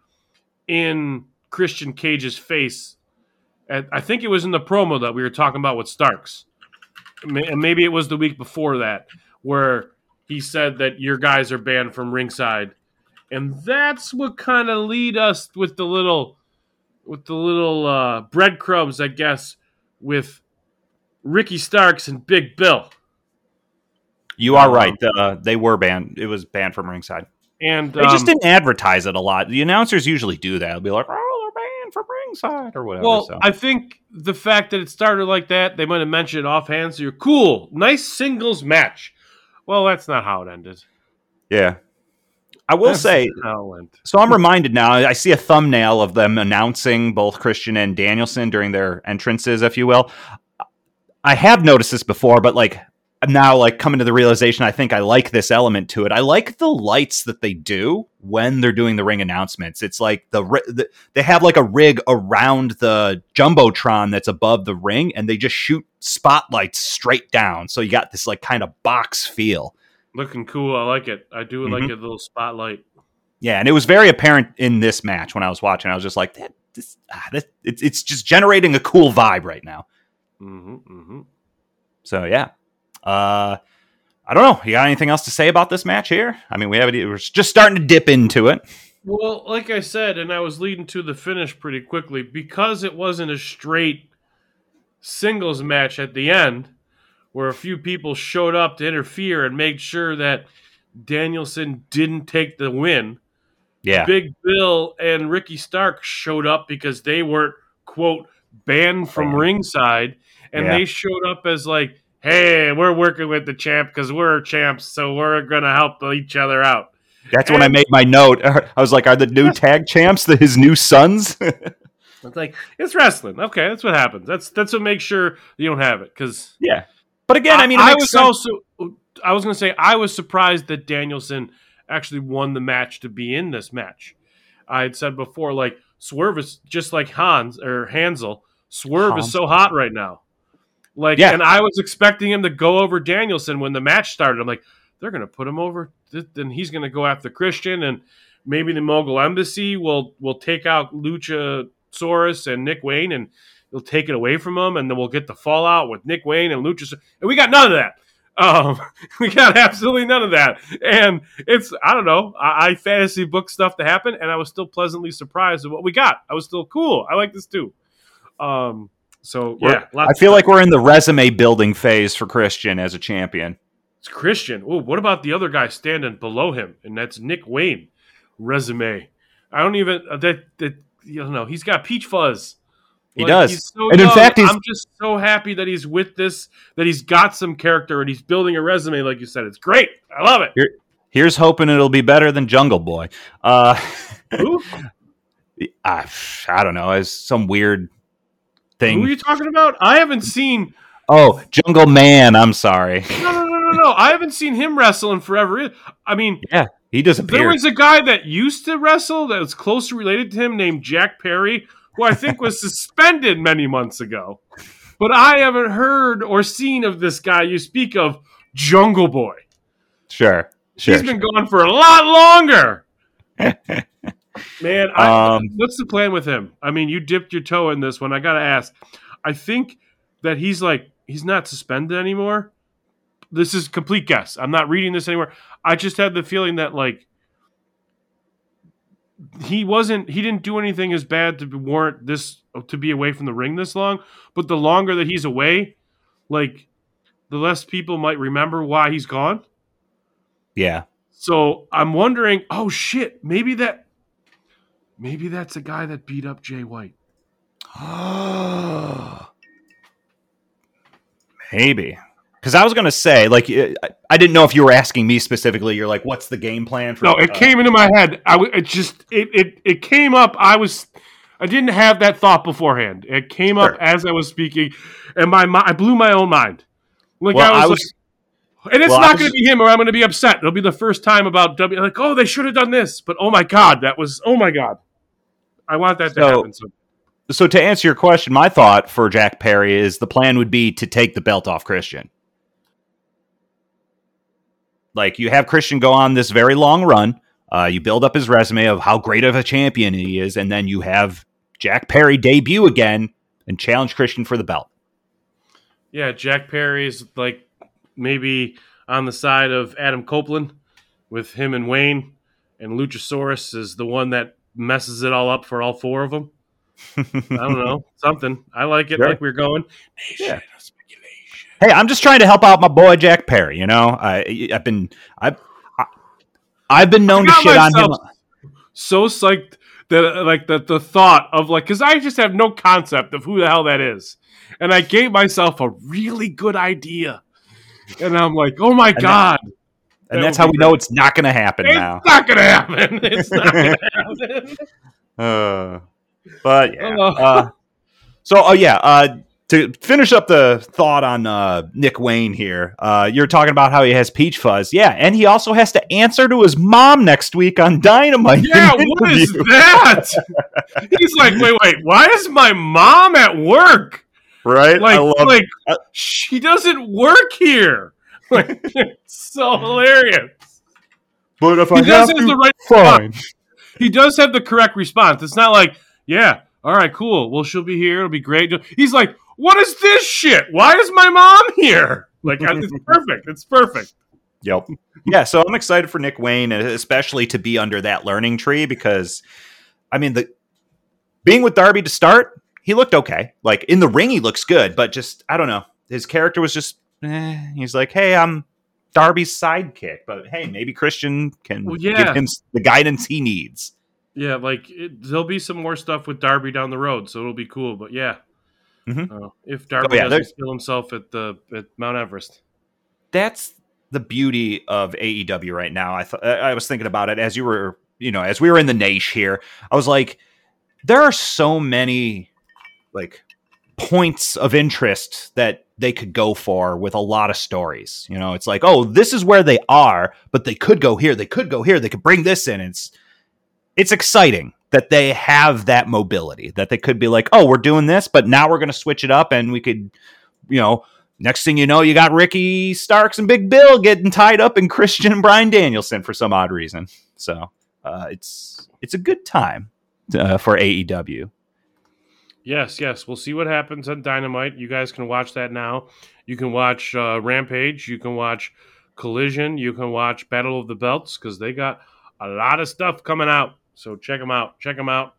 in Christian Cage's face. And I think it was in the promo that we were talking about with Starks, and maybe it was the week before that where he said that your guys are banned from ringside, and that's what kind of lead us with the little, with the little uh, breadcrumbs, I guess, with Ricky Starks and Big Bill. you are right. Uh, they were banned. It was banned from ringside. And They um, just didn't advertise it a lot. The announcers usually do that. They'll be like, oh, they're banned from ringside or whatever. Well, so. I think the fact that it started like that, they might have mentioned it offhand. So you're cool, nice singles match. Well, that's not how it ended. yeah. I will That's say, not how it went. So I'm reminded now. I see a thumbnail of them announcing both Christian and Danielson during their entrances, if you will. I have noticed this before, but like now, like coming to the realization, I think I like this element to it. I like the lights that they do when they're doing the ring announcements. It's like the, the they have like a rig around the jumbotron that's above the ring, and they just shoot spotlights straight down. So you got this like kind of box feel. Looking cool. I like it. I do like Mhm. a little spotlight. Yeah, and it was very apparent in this match when I was watching. I was just like, that, this, ah, that, it's, it's just generating a cool vibe right now. hmm hmm So yeah, uh, I don't know. You got anything else to say about this match here? I mean, we have it. We're just starting to dip into it. Well, like I said, and I was leading to the finish pretty quickly because it wasn't a straight singles match at the end where a few people showed up to interfere and make sure that Danielson didn't take the win. Yeah, Big Bill and Ricky Stark showed up because they weren't, quote, banned from oh. ringside. And Yeah. they showed up as like, hey, we're working with the champ because we're champs, so we're going to help each other out. that's when I made my note. I was like, are the new tag champs the, his new sons? It's like it's wrestling. Okay, that's what happens. That's that's what makes sure you don't have it. Because yeah, but again, I mean, I, was sense. also I was going to say I was surprised that Danielson actually won the match to be in this match. I had said before, like Swerve is just like Hans or Hansel. Swerve Hans. is so hot right now. Like, Yeah. and I was expecting him to go over Danielson when the match started. I'm like, they're going to put him over. Then he's going to go after Christian, and maybe the Mogul Embassy will will take out Luchasaurus and Nick Wayne, and he'll take it away from him, and then we'll get the fallout with Nick Wayne and Luchasaurus. And we got none of that. Um, we got absolutely none of that, and it's I don't know. I, I fantasy book stuff to happen, and I was still pleasantly surprised at what we got. I was still cool. I like this too. Um, so yeah, I feel like we're in the resume building phase for Christian as a champion. It's Christian. Oh, what about the other guy standing below him? And that's Nick Wayne. Resume. I don't even uh, that that you don't know. He's got peach fuzz. He does. so And in fact, I'm just so happy that he's with this. That he's got some character and he's building a resume, like you said. It's great. I love it. Here's hoping it'll be better than Jungle Boy. Uh, Who? I, I don't know, as some weird thing. Who are you talking about? I haven't seen. Oh, Jungle Man. I'm sorry. No, no, no, no, no. I haven't seen him wrestle in forever. I mean, Yeah, he There was a guy that used to wrestle that was closely related to him named Jack Perry, who I think was suspended many months ago. But I haven't heard or seen of this guy you speak of, Jungle Boy. Sure, sure. He's been gone for a lot longer. Man, I, Um, what's the plan with him? I mean, you dipped your toe in this one. I got to ask. I think that he's like, he's not suspended anymore. This is complete guess. I'm not reading this anywhere. I just had the feeling that, like, he wasn't, he didn't do anything as bad to warrant this, to be away from the ring this long. But the longer that he's away, like, the less people might remember why he's gone. yeah. So I'm wondering, oh shit, maybe that maybe that's a guy that beat up Jay White. Maybe. Because I was going to say, like, I didn't know if you were asking me specifically. You're like, what's the game plan for No, it uh, came into my head. I w- it just it, it it came up. I was I didn't have that thought beforehand. It came up as I was speaking, and my mi- I blew my own mind. Like Well, I was, I was- like, and it's well, not going to be him, or I'm going to be upset. It'll be the first time about W. Like, oh, they should have done this, but oh my god, that was oh my god. I want that to happen. So So to answer your question, my thought for Jack Perry is the plan would be to take the belt off Christian. Like you have Christian go on this very long run. Uh, you build up his resume of how great of a champion he is, and then you have Jack Perry debut again and challenge Christian for the belt. Yeah, Jack Perry's like maybe on the side of Adam Copeland with him and Wayne, and Luchasaurus is the one that messes it all up for all four of them. I don't know something. I like it. Sure. Like we're going. Yeah. Hey, I'm just trying to help out my boy Jack Perry. You know, I, I've been I've I, I've been known to shit on him. So psyched that uh, like that the thought of like because I just have no concept of who the hell that is, and I gave myself a really good idea, and I'm like, oh my that- god. and That that's how we know it's not going to happen now. It's now. not gonna happen. It's not gonna happen. Uh, but yeah. Oh. Uh, so, oh yeah. Uh, to finish up the thought on uh, Nick Wayne here, uh, you're talking about how he has peach fuzz. Yeah, and he also has to answer to his mom next week on Dynamite. Yeah, what is that? He's like, wait, wait, why is my mom at work? Right? Like, I like uh, she doesn't work here. Like, it's so hilarious. But if He does have the right fine. response. He does have the correct response. It's not like, yeah, all right, cool. Well, she'll be here. It'll be great. He's like, what is this shit? Why is my mom here? Like, it's perfect. It's perfect. Yep. Yeah, so I'm excited for Nick Wayne, and especially to be under that learning tree because, I mean, the being with Darby to start, he looked okay. Like in the ring, he looks good, but just I don't know, his character was just. Eh, he's like, hey, I'm Darby's sidekick, but hey, maybe Christian can Well, yeah. give him the guidance he needs. Yeah, like it, there'll be some more stuff with Darby down the road, so it'll be cool. But yeah, Mhm. Uh, if Darby Oh, yeah, doesn't there's- kill himself at the at Mount Everest, that's the beauty of AEW right now. I thought I was thinking about it as you were, you know, as we were in the niche here. I was like, there are so many like points of interest that they could go for with a lot of stories. You know, it's like, oh, this is where they are, but they could go here, they could go here, they could bring this in. It's it's exciting that they have that mobility, that they could be like, oh, we're doing this, but now we're going to switch it up and we could you know, next thing you know, you got Ricky Starks and Big Bill getting tied up in Christian and Bryan Danielson for some odd reason. So uh, it's it's a good time uh, for AEW. Yes, yes. We'll see what happens on Dynamite. You guys can watch that now. You can watch uh, Rampage. You can watch Collision. You can watch Battle of the Belts because they got a lot of stuff coming out. So check them out. Check them out.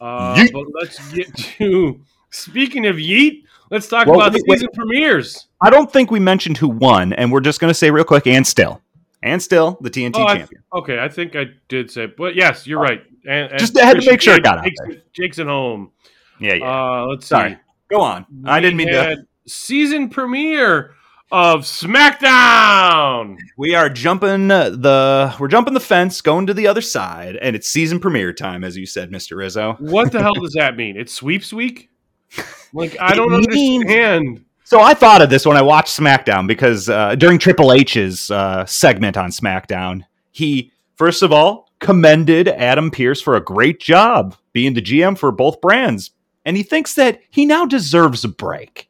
Uh, but let's get to speaking of Yeet. Let's talk Well, about the wait, wait. season premieres. I don't think we mentioned who won, and we're just going to say real quick, and still, and still, the TNT Oh, I- champion. okay, I think I did say, but yes, you're right. And, and Just had to make sure it got out Jake's, there. Jake's at home. Yeah, yeah. Uh, let's Sorry. see. Go on. I didn't We mean to. Season premiere of SmackDown. We are jumping the we're jumping the fence, going to the other side, and it's season premiere time, as you said, Mister Rizzo. What the hell does that mean? It's sweeps week. Like I don't means- understand. So I thought of this when I watched SmackDown because uh, during Triple H's uh, segment on SmackDown, he first of all commended Adam Pearce for a great job being the GM for both brands, and he thinks that he now deserves a break.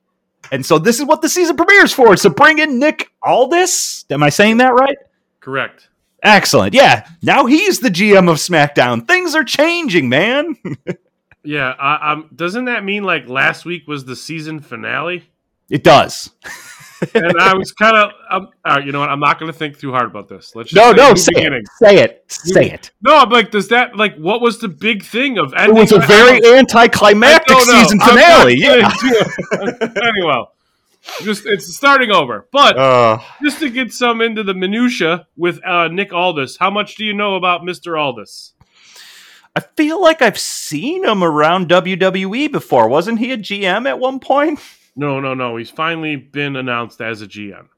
And so this is what the season premieres for: So bring in Nick Aldis. Am I saying that right? Correct. Excellent. Yeah. Now he's the GM of SmackDown. Things are changing, man. Yeah. I, um. Doesn't that mean like last week was the season finale? It does. And I was kind of. Um, all right. You know what? I'm not going to think too hard about this. Let's just No, say no, say beginning. it. Say it. Say it. No, I'm like, does that like what was the big thing of It was a very anticlimactic I don't know. season finale. Yeah. anyway, just it's starting over. But Uh, just to get some into the minutia with uh, Nick Aldis, how much do you know about Mr. Aldis? I feel like I've seen him around WWE before. Wasn't he a GM at one point? No, no, no. He's finally been announced as a GM.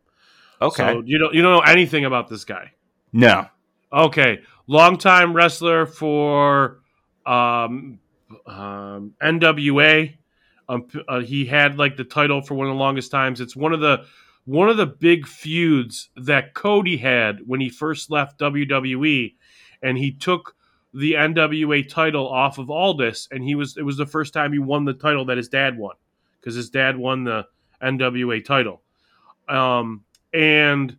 Okay. So you don't you don't know anything about this guy. no. Okay, longtime wrestler for um, um, NWA. Um, uh, he had like the title for one of the longest times. It's one of the one of the big feuds that Cody had when he first left WWE, and he took the NWA title off of Aldis, and he was it was the first time he won the title that his dad won because his dad won the NWA title, um, and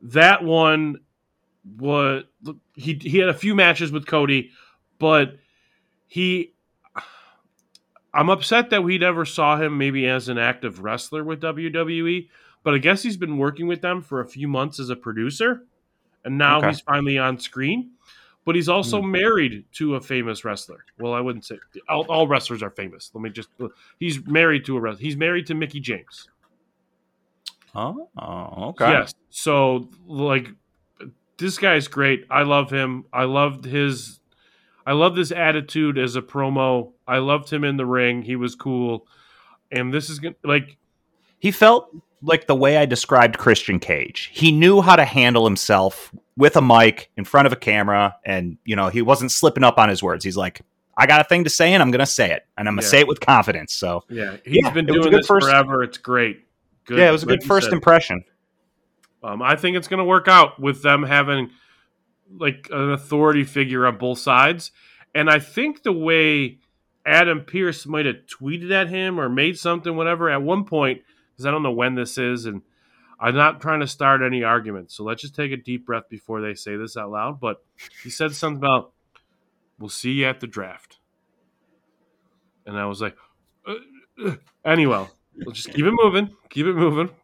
that one was he he had a few matches with Cody, but he I'm upset that we never saw him maybe as an active wrestler with WWE, but I guess he's been working with them for a few months as a producer, and now Okay. he's finally on screen. But he's also hmm. married to a famous wrestler. Well, I wouldn't say all, all wrestlers are famous. Let me just he's married to a wrestler. He's married to Mickie James. Oh, okay. Yes. So like this guy's great. I love him. I loved his I loved his attitude as a promo. I loved him in the ring. He was cool. And this is gonna like He felt like the way I described Christian Cage. He knew how to handle himself with a mic in front of a camera, and you know he wasn't slipping up on his words. He's like, "I got a thing to say, and I'm going to say it, and I'm going to Yeah. say it with confidence." So yeah, he's Yeah, been it was a doing this first- forever. It's great. Good. yeah, it was a good first impression. Um, I think it's going to work out with them having like an authority figure on both sides. And I think the way Adam Pearce might have tweeted at him or made something, whatever, at one point, because I don't know when this is, and I'm not trying to start any arguments. So let's just take a deep breath before they say this out loud. But he said something about, we'll see you at the draft. And I was like, uh, uh. anyway, we'll just keep it moving. Keep it moving.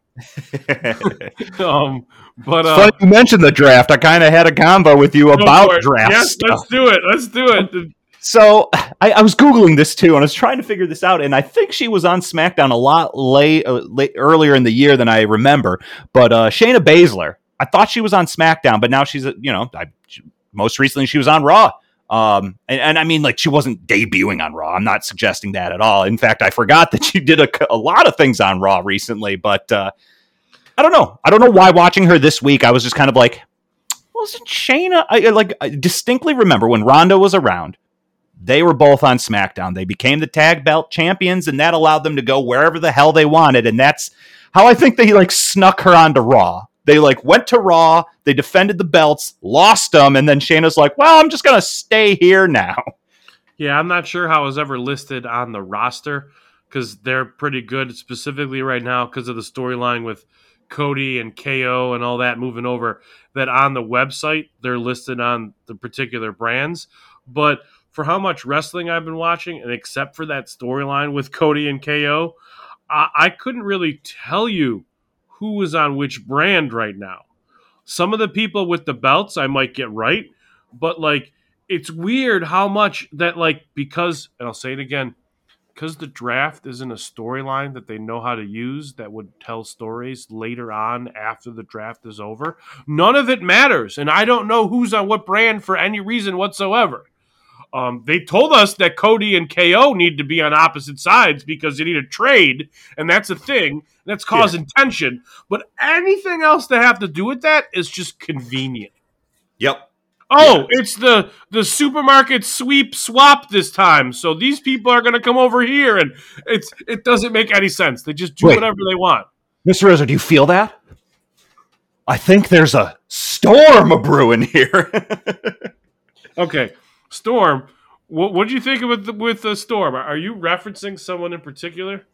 Um, but uh, Funny you mentioned the draft. I kind of had a convo with you about draft Yes, stuff. let's do it. Let's do it. So I, I was googling this too, and I was trying to figure this out. And I think she was on SmackDown a lot late, uh, late earlier in the year than I remember. But uh, Shayna Baszler, I thought she was on SmackDown, but now she's you know, I, she- most recently she was on Raw. Um, and, and I mean, like she wasn't debuting on Raw. I'm not suggesting that at all. In fact, I forgot that she did a lot of things on Raw recently. But uh, I don't know. I don't know why watching her this week, I was just kind of like, wasn't Shayna? I, like I distinctly remember when Ronda was around. They were both on SmackDown. They became the tag belt champions, and that allowed them to go wherever the hell they wanted. And that's how I think they like snuck her onto Raw. They like went to Raw, they defended the belts, lost them, and then Shayna's like, "Well, I'm just gonna stay here now." Yeah, I'm not sure how it was ever listed on the roster because they're pretty good, specifically right now because of the storyline with Cody and KO and all that moving over. That on the website they're listed on the particular brands, but for how much wrestling I've been watching, and except for that storyline with Cody and KO, I, I couldn't really tell you who was on which brand right now. Some of the people with the belts I might get right, but like it's weird how much that like because and I'll say it again, because the draft isn't a storyline that they know how to use that would tell stories later on after the draft is over. None of it matters, and I don't know who's on what brand for any reason whatsoever. Um, they told us that Cody and KO need to be on opposite sides because they need a trade, and that's a thing. That's causing tension. But anything else to have to do with that is just convenient. Yep. Oh, it's the the supermarket sweep swap this time. So these people are going to come over here, and it's it doesn't make any sense. They just do Wait. whatever they want. Mr. Rizzo, do you feel that? I think there's a storm a brewing here. Okay, Storm. What what do you think with the, with the Storm? Are you referencing someone in particular?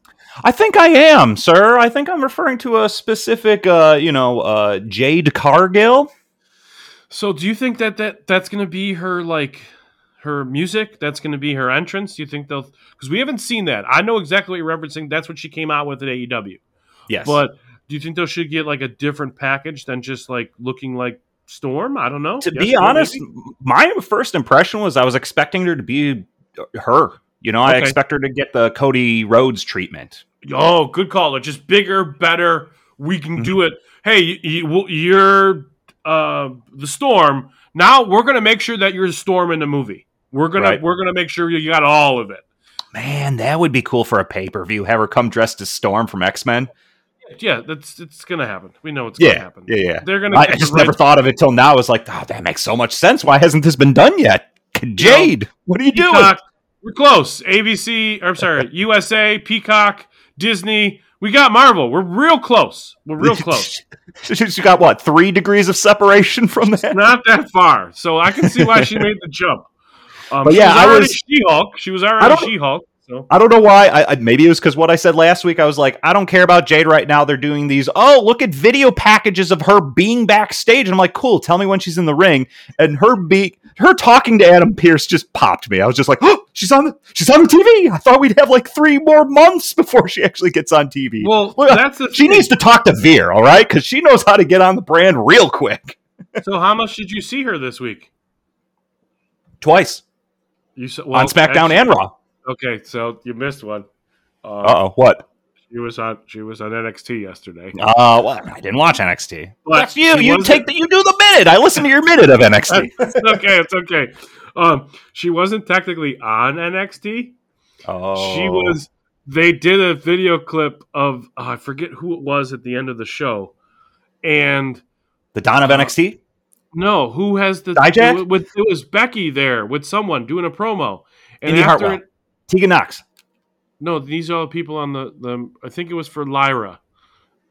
I think I am, sir. I think I'm referring to a specific, uh, you know, uh, Jade Cargill. So do you think that, that that's going to be her like her music? That's going to be her entrance? Do you think they'll because we haven't seen that. I know exactly what you're referencing. That's what she came out with at AEW. Yes. But do you think they should get like a different package than just like looking like Storm? I don't know. to be honest, maybe? my first impression was I was expecting her to be her. You know, I expect her to get the Cody Rhodes treatment. Oh, good call. It's just bigger, better. We Mm-hmm. can do it. Hey, you, you, you're uh, the storm. Now we're gonna make sure that you're the storm in the movie. We're gonna Right. we're gonna make sure you got all of it. Man, that would be cool for a pay per view. Have her come dressed as Storm from X Men. Yeah, that's it's gonna happen. We know it's gonna happen. yeah, yeah. They're gonna. I, I just never thought of it till now. I was like, oh, that makes so much sense. Why hasn't this been done yet? Jade, what are you doing? We're close. ABC. Or, I'm sorry. USA, Peacock, Disney. We got Marvel. We're real close. We're real close. She's got what three degrees of separation from that? Not that far. So I can see why she made the jump. Um, But yeah, was I was- She-Hulk. She was already She-Hulk. So I don't know why. I, I maybe it was because what I said last week. I was like, I don't care about Jade right now. They're doing these. Oh, look at video packages of her being backstage, and I'm like, cool. Tell me when she's in the ring. And her be her talking to Adam Pearce just popped me. I was just like, oh, she's on the she's on the TV. I thought we'd have like three more months before she actually gets on TV. well, Look, uh, that's the she thing. needs to talk to Veer, all right, because she knows how to get on the brand real quick. So how much did you see her this week? Twice You saw on SmackDown and Raw. Okay, so you missed one. Uh, Uh oh, what? She was on. She was on NXT yesterday. Uh, well, I didn't watch NXT. But That's you. You take the, you do the minute. I listen to your minute of NXT. it's okay. It's okay. Um, she wasn't technically on NXT. Oh, She was. They did a video clip of oh, I forget who it was at the end of the show, and the Don of Uh, NXT. no, who has the Dijak? With it was Becky there with someone doing a promo, and Indi after Hartwell. it, Tegan Nox. no, these are all the people on the the. I think it was for Lyra,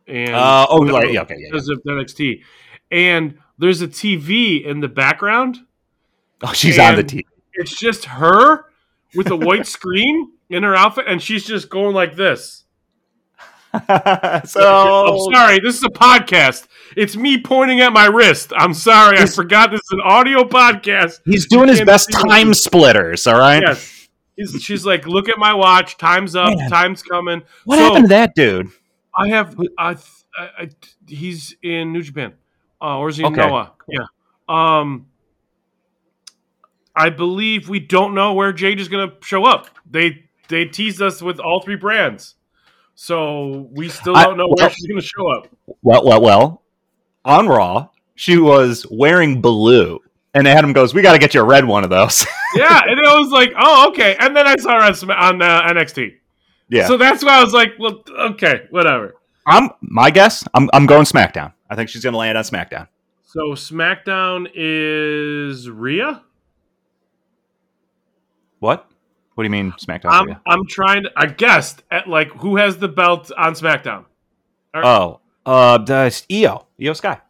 and Uh, oh, Lyra, yeah, okay, yeah, yeah. because of NXT, and there's a TV in the background. Oh, she's on the TV. It's just her with a white screen in her outfit, and she's just going like this. so I'm sorry, this is a podcast. It's me pointing at my wrist. I'm sorry, I forgot this is an audio podcast. he's doing his best me. time splitters. All right. Yes. He's, she's like, look at my watch. Time's up. Man. Time's coming. What So, happened to that dude? I have. I, I, I. He's in New Japan, uh, or is he in Okay. Noah? Yeah. Um. I believe we don't know where Jade is going to show up. They they teased us with all three brands, so we still don't know where well- she's going to show up. Well, well, well. On Raw, she was wearing blue, and Adam goes, "We got to get you a red one of those." Yeah, and it was like, oh, okay. And then I saw her on, uh, NXT, yeah. so that's why I was like, well, okay, whatever. I'm my guess. I'm I'm going SmackDown. I think she's going to land on SmackDown. So SmackDown is Rhea. What? What do you mean SmackDown? I'm I'm trying to. I guessed at like who has the belt on SmackDown. oh, uh, the Iyo, Iyo Sky.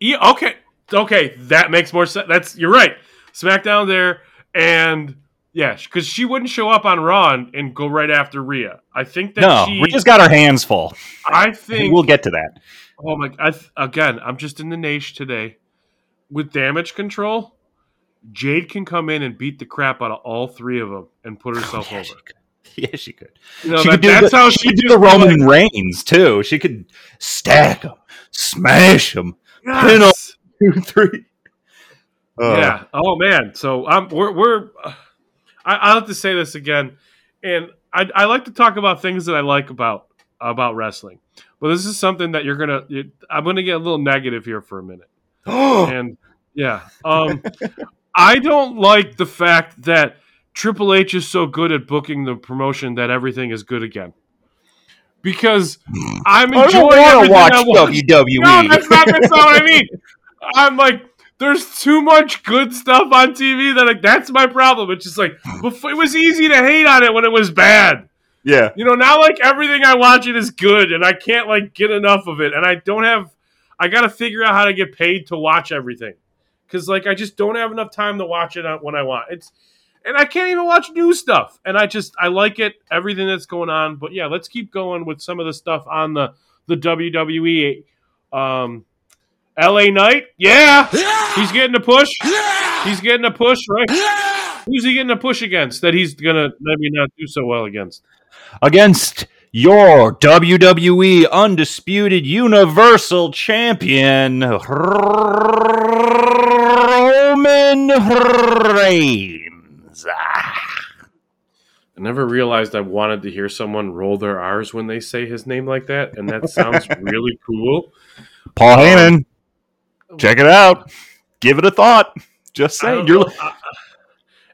E- okay, okay, that makes more sense. That's you're right. SmackDown there, and Yeah, because she wouldn't show up on Raw and, and go right after Rhea. I think that No, she. Rhea's got her hands full. I think. We'll get to that. oh my! I, th- again, I'm just in the niche today. With damage control, Jade can come in and beat the crap out of all three of them and put oh, herself yeah, over. she could. Yeah, she could. You know, she that- could do that's the, how she she do the Roman like, Reigns too. She could stack them, smash them, pin 'em. Two, three. Uh, yeah. Oh man. So I'm we're we're. I, I have to say this again, and I, I like to talk about things that I like about about wrestling, but this is something that you're gonna. You, I'm gonna get a little negative here for a minute, and yeah, um, I don't like the fact that Triple H is so good at booking the promotion that everything is good again. Because I'm I enjoying don't want everything to I watch. WWE. No, that's not, that's not what I mean. I'm like, there's too much good stuff on TV that like that's my problem. It's just like before, it was easy to hate on it when it was bad. yeah, You know, now like everything I watch it is good, and I can't like get enough of it, and I don't have. I got to figure out how to get paid to watch everything, because like I just don't have enough time to watch it when I want. It's and I can't even watch new stuff, and I just I like it everything that's going on. But yeah, let's keep going with some of the stuff on the the WWE. Um, L.A. Knight, yeah, he's getting a push. He's getting a push, right? Who's he getting a push against that he's gonna maybe not do so well against? against your WWE Undisputed Universal Champion Roman Reigns. I never realized I wanted to hear someone roll their R's when they say his name like that, and that sounds really cool. Paul um, Heyman, check it out. Give it a thought. Just saying, you're know. I-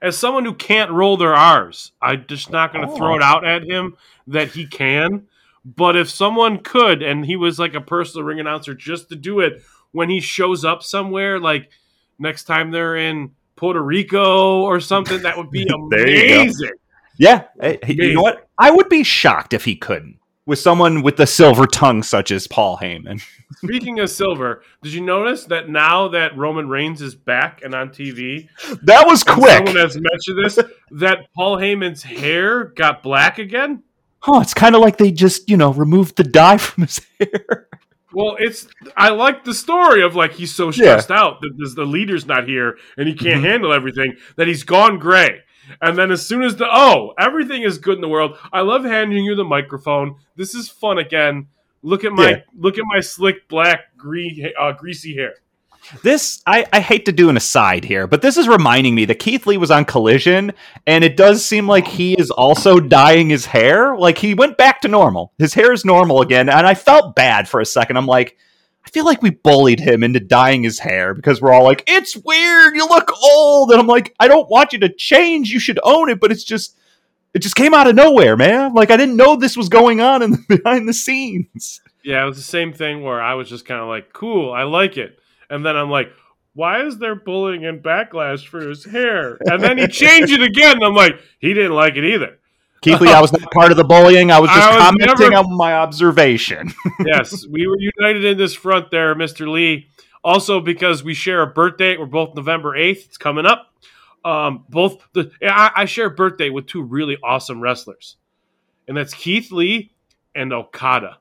as someone who can't roll their R's, I'm just not going to oh. throw it out at him that he can. But if someone could, and he was like a personal ring announcer just to do it when he shows up somewhere, like next time they're in Puerto Rico or something, that would be There you go. amazing. yeah. Hey, hey, you know what? I would be shocked if he couldn't with someone with a silver tongue such as Paul Heyman. Speaking of silver, did you notice that now that Roman Reigns is back and on TV, That was quick. someone has mentioned this, that Paul Heyman's hair got black again? Oh, it's kind of like they just, you know, removed the dye from his hair. Well, it's I like the story of like he's so stressed out that the leader's not here and he can't mm-hmm. handle everything that he's gone gray. And then as soon as the oh everything is good in the world, I love handing you the microphone. This is fun again. Look at my Yeah. look at my slick black green uh, greasy hair. This, I, I hate to do an aside here, but this is reminding me that Keith Lee was on Collision, and it does seem like he is also dyeing his hair. Like he went back to normal. His hair is normal again, and I felt bad for a second. I'm like, feel like we bullied him into dyeing his hair because we're all like, it's weird, you look old. And I'm like, I don't want you to change, you should own it, but it's just it just came out of nowhere, man. Like I didn't know this was going on in behind the scenes. Yeah, it was the same thing where I was just kind of like, cool, I like it. And then I'm like, why is there bullying and backlash for his hair? And then he changed it again. And I'm like, he didn't like it either. Keith Lee, I was not part of the bullying. I was just I was commenting never- on my observation. yes, we were united in this front there, Mr. Lee. Also, because we share a birthday, we're both November 8th. It's coming up. Um, both the I, I share a birthday with two really awesome wrestlers, and that's Keith Lee and Okada.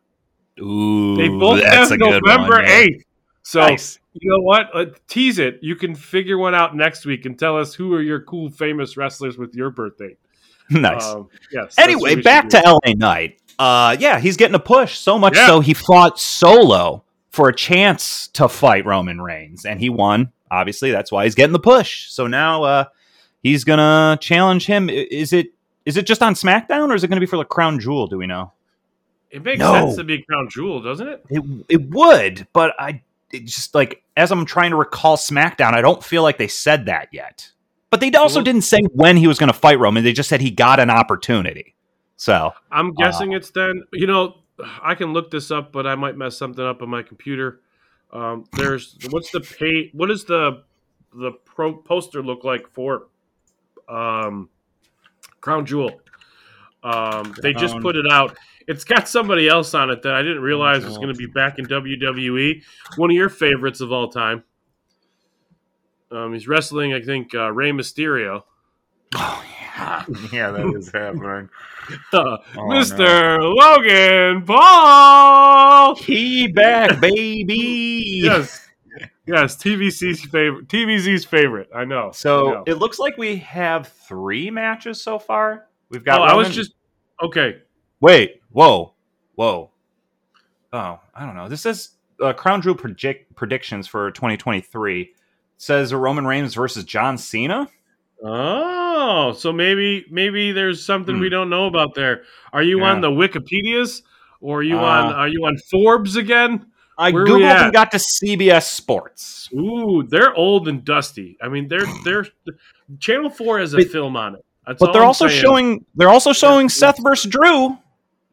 Ooh, They both that's have a good November one, man. 8th. So Nice. you know what? Uh, tease it. You can figure one out next week and tell us who are your cool famous wrestlers with your birthday. Nice. Um, yes. anyway, back to. LA Knight. Uh, yeah, he's getting a push so much Yeah. so he fought Solo for a chance to fight Roman Reigns, and he won. Obviously, that's why he's getting the push. So now uh, he's gonna challenge him. Is it is it just on SmackDown or is it gonna be for the Crown Jewel? Do we know? It makes No. sense to be Crown Jewel, doesn't it? It it would, but I it just like as I'm trying to recall SmackDown, I don't feel like they said that yet. But they also didn't say when he was going to fight Roman. They just said he got an opportunity. So I'm guessing it's then. You know, I can look this up, but I might mess something up on my computer. Um, there's what's the pay? What does the the pro poster look like for um, Crown Jewel? Um, they just put it out. It's got somebody else on it that I didn't realize was going to be back in WWE. One of your favorites of all time. Um, he's wrestling, I think, uh, Rey Mysterio. oh yeah, yeah, that is happening. Uh, Oh, Mr. Logan Paul. He back, baby. Yes, yes. TBZ's favorite. TBZ's favorite. I know. I So know. it looks like we have three matches so far. We've got. oh, I was just okay. wait. Whoa, whoa. Oh, I don't know. This says uh, Crown Jewel project predictions for 2023. Says Roman Reigns versus John Cena. Oh, so maybe maybe there's something Hmm. we don't know about there. Are you on the Wikipedias or are you Uh, on are you on Forbes again? I Where googled and got to CBS Sports. Ooh, they're old and dusty. I mean, they're they're Channel Four has a But- film on it. That's But they're I'm also saying. showing they're also showing Yeah. Seth versus Drew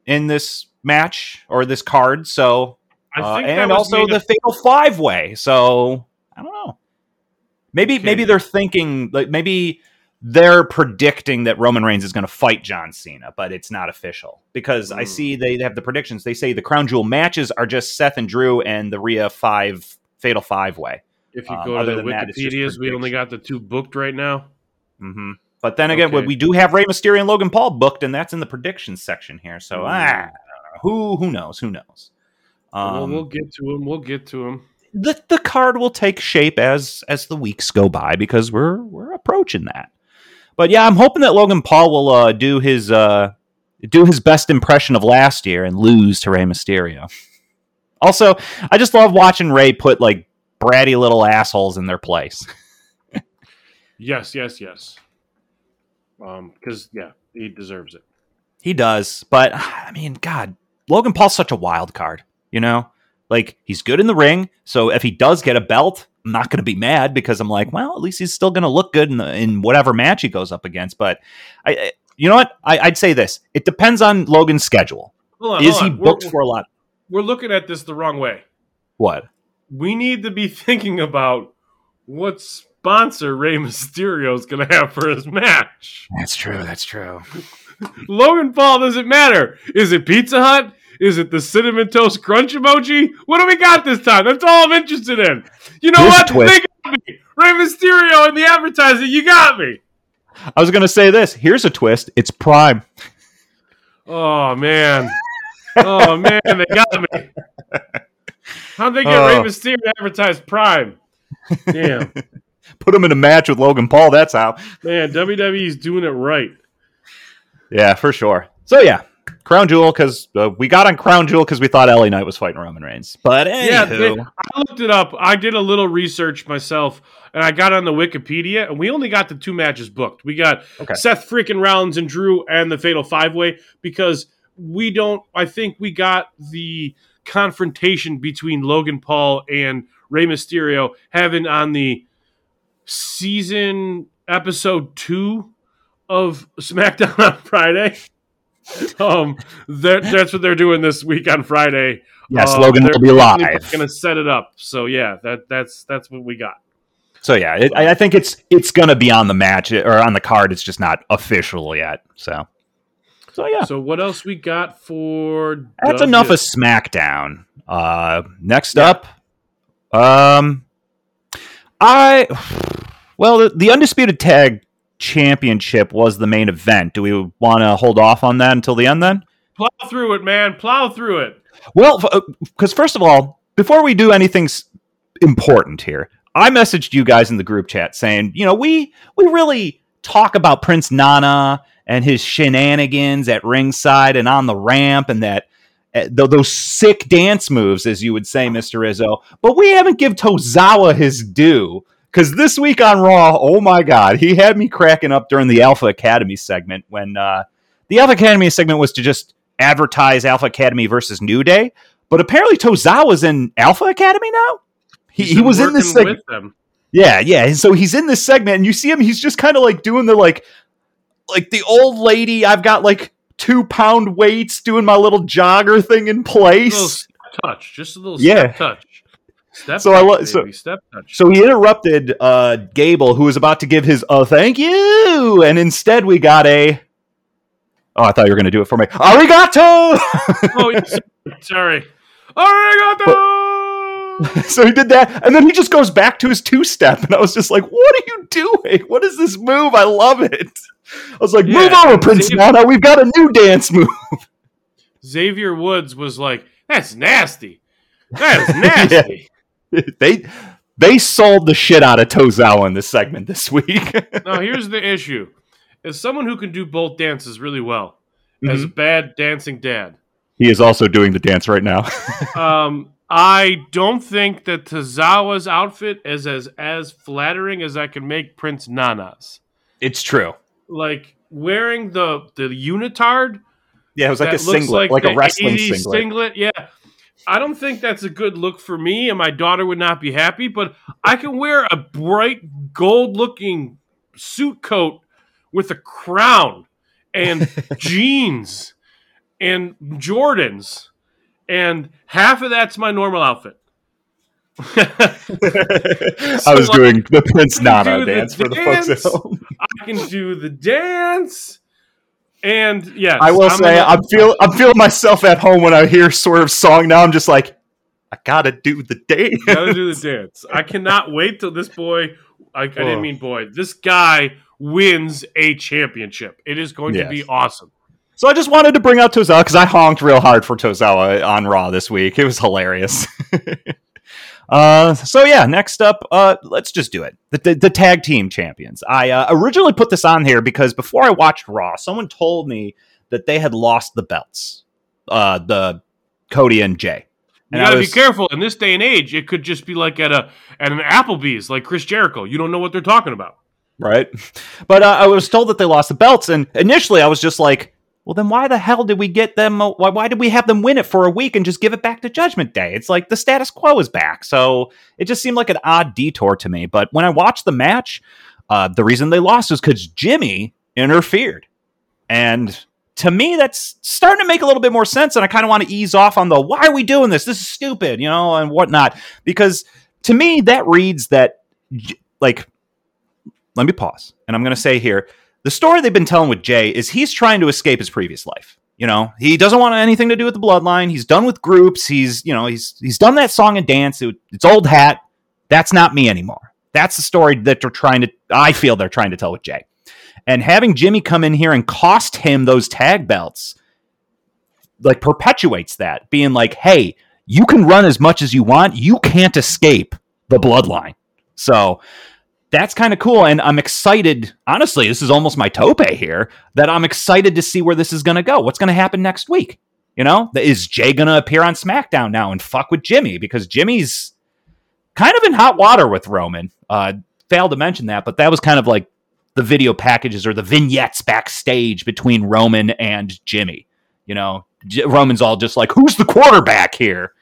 in this match or this card. So I uh, and also the of- Fatal Five Way. So I don't know. Maybe Okay. maybe they're thinking like maybe they're predicting that Roman Reigns is going to fight John Cena, but it's not official because I Hmm. see they have the predictions. They say the Crown Jewel matches are just Seth and Drew and the Rhea Five Fatal Five Way. if you um, go to the than that, it's just Wikipedias, we only got the two booked right now. hmm But then again, Okay. we do have Rey Mysterio and Logan Paul booked, and that's in the predictions section here. So Hmm. ah, I who who knows? Who knows? well, Um, we'll get to him. We'll get to him. The the card will take shape as as the weeks go by because we're we're approaching that. But yeah, I'm hoping that Logan Paul will uh, do his uh, do his best impression of last year and lose to Rey Mysterio. Also, I just love watching Rey put like bratty little assholes in their place. Yes, yes, yes. Um, because yeah, he deserves it. He does, but I mean, God, Logan Paul's such a wild card. You know, like he's good in the ring. So if he does get a belt, I'm not going to be mad because I'm like, well, at least he's still going to look good in, the, in whatever match he goes up against. But I, I you know what? I, I'd say this: it depends on Logan's schedule. On, Is he booked we're, for a lot? we're looking at this the wrong way. What? We need to be thinking about what sponsor Rey Mysterio is going to have for his match. That's true. That's true. Logan Paul doesn't matter. Is it Pizza Hut? Is it the cinnamon toast crunch emoji? What do we got this time? That's all I'm interested in. You know Here's what? twist. They got me. Rey Mysterio and the advertising. You got me. I was going to say this. Here's a twist. It's Prime. Oh man. Oh man, they got me. How'd they get Oh. Rey uh. Mysterio to advertise Prime? Damn. Put him in a match with Logan Paul. That's how. Man, WWE's doing it right. Yeah, for sure. So yeah, Crown Jewel because uh, we got on Crown Jewel because we thought LA Knight was fighting Roman Reigns. But Yeah, they- I looked it up. I did a little research myself, and I got on the Wikipedia, and we only got the two matches booked. We got Okay. Seth freaking Rollins and Drew and the Fatal Five Way because we don't. I think we got the confrontation between Logan Paul and Rey Mysterio having on the season episode two of SmackDown on Friday. Um, that's what they're doing this week on Friday. yes, Uh, Logan will be live. Going to set it up. So yeah, that that's that's what we got. So yeah, it, I I think it's it's gonna be on the match or on the card. It's just not official yet. So, so yeah, So what else we got for? that's W- enough of SmackDown. Uh, next up, um, I well the, the undisputed tag championship was the main event. Do we want to hold off on that until the end then? Plow through it, man. Plow through it. Well, because first of all, before we do anything s- important here, I messaged you guys in the group chat saying, you know, we we really talk about Prince Nana and his shenanigans at ringside and on the ramp and that uh, th- those sick dance moves, as you would say, Mister Rizzo. But we haven't give Tozawa his due. Because this week on Raw, oh my God, he had me cracking up during the Alpha Academy segment when uh, the Alpha Academy segment was to just advertise Alpha Academy versus New Day. But apparently Tozawa's in Alpha Academy now. He, he was in this segment. Yeah, yeah. And so he's in this segment, and you see him. He's just kind of like doing the like, like the old lady. I've got like two pound weights, doing my little jogger thing in A little place. touch, just a little Yeah. touch. Step So I touch, wa- so- step touch. So he interrupted uh, Gable, who was about to give his "oh thank you," and instead we got a. Oh, I thought you were going to do it for me. Arigato. oh, yes, sorry. Arigato. so he did that, and then he just goes back to his two step, and I was just like, "What are you doing? What is this move? I love it." I was like, "Move over, Prince Xavier- Nana. We've got a new dance move." Xavier Woods was like, "That's nasty. That is nasty." they they sold the shit out of Tozawa in this segment this week. Now, here's the issue: as someone who can do both dances really well, as Mm-hmm. a bad dancing dad, he is also doing the dance right now. um, I don't think that Tozawa's outfit is as as flattering as I can make Prince Nana's. it's true. Like wearing the the unitard Yeah, it was like a singlet, like, a wrestling 80s singlet. Yeah. I don't think that's a good look for me, and my daughter would not be happy. But I can wear a bright gold looking suit coat with a crown and jeans and Jordans, and half of that's my normal outfit. I was like, doing the Prince do Nana the dance for the folks at home. I can do the dance, and yeah, I will I'm say gonna- I'm feel I'm feeling myself at home when I hear sort of song now. I'm just like, I gotta do the dance. Gotta do the dance. I cannot wait till this boy. I, I didn't mean boy. This guy wins a championship. It is going to be awesome. So I just wanted to bring out Tozawa because I honked real hard for Tozawa on Raw this week. It was hilarious. uh, so yeah, next up, uh, let's just do it. The, the, the tag team champions. I uh, originally put this on here because before I watched Raw, someone told me that they had lost the belts. Uh, the Cody and Jay. You And I gotta was- be careful. In this day and age, it could just be like at a at an Applebee's, like Chris Jericho. You don't know what they're talking about. right? But uh, I was told that they lost the belts, and initially I was just like, "Well, then why the hell did we get them? uh, Why, why did we have them win it for a week and just give it back to Judgment Day? It's like the status quo is back." So it just seemed like an odd detour to me. But when I watched the match, uh, the reason they lost is because Jimmy interfered, and to me, that's starting to make a little bit more sense. And I kind of want to ease off on the why are we doing this? This is stupid, you know, and whatnot. Because to me, that reads that like let me pause. And I'm going to say here the story they've been telling with Jay is he's trying to escape his previous life. You know, he doesn't want anything to do with the bloodline. He's done with groups. He's, you know, he's he's done that song and dance. It- it's old hat. That's not me anymore. That's the story that they're trying to I feel they're trying to tell with Jay. And having Jimmy come in here and cost him those tag belts like perpetuates that, being like, "Hey, you can run as much as you want. You can't escape the bloodline." So, that's kind of cool and i'm excited honestly this is almost my tope here that i'm excited to see where this is going to go what's going to happen next week you know is jay going to appear on smackdown now and fuck with jimmy because jimmy's kind of in hot water with roman uh failed to mention that but that was kind of like the video packages or the vignettes backstage between roman and jimmy you know J- roman's all just like who's the quarterback here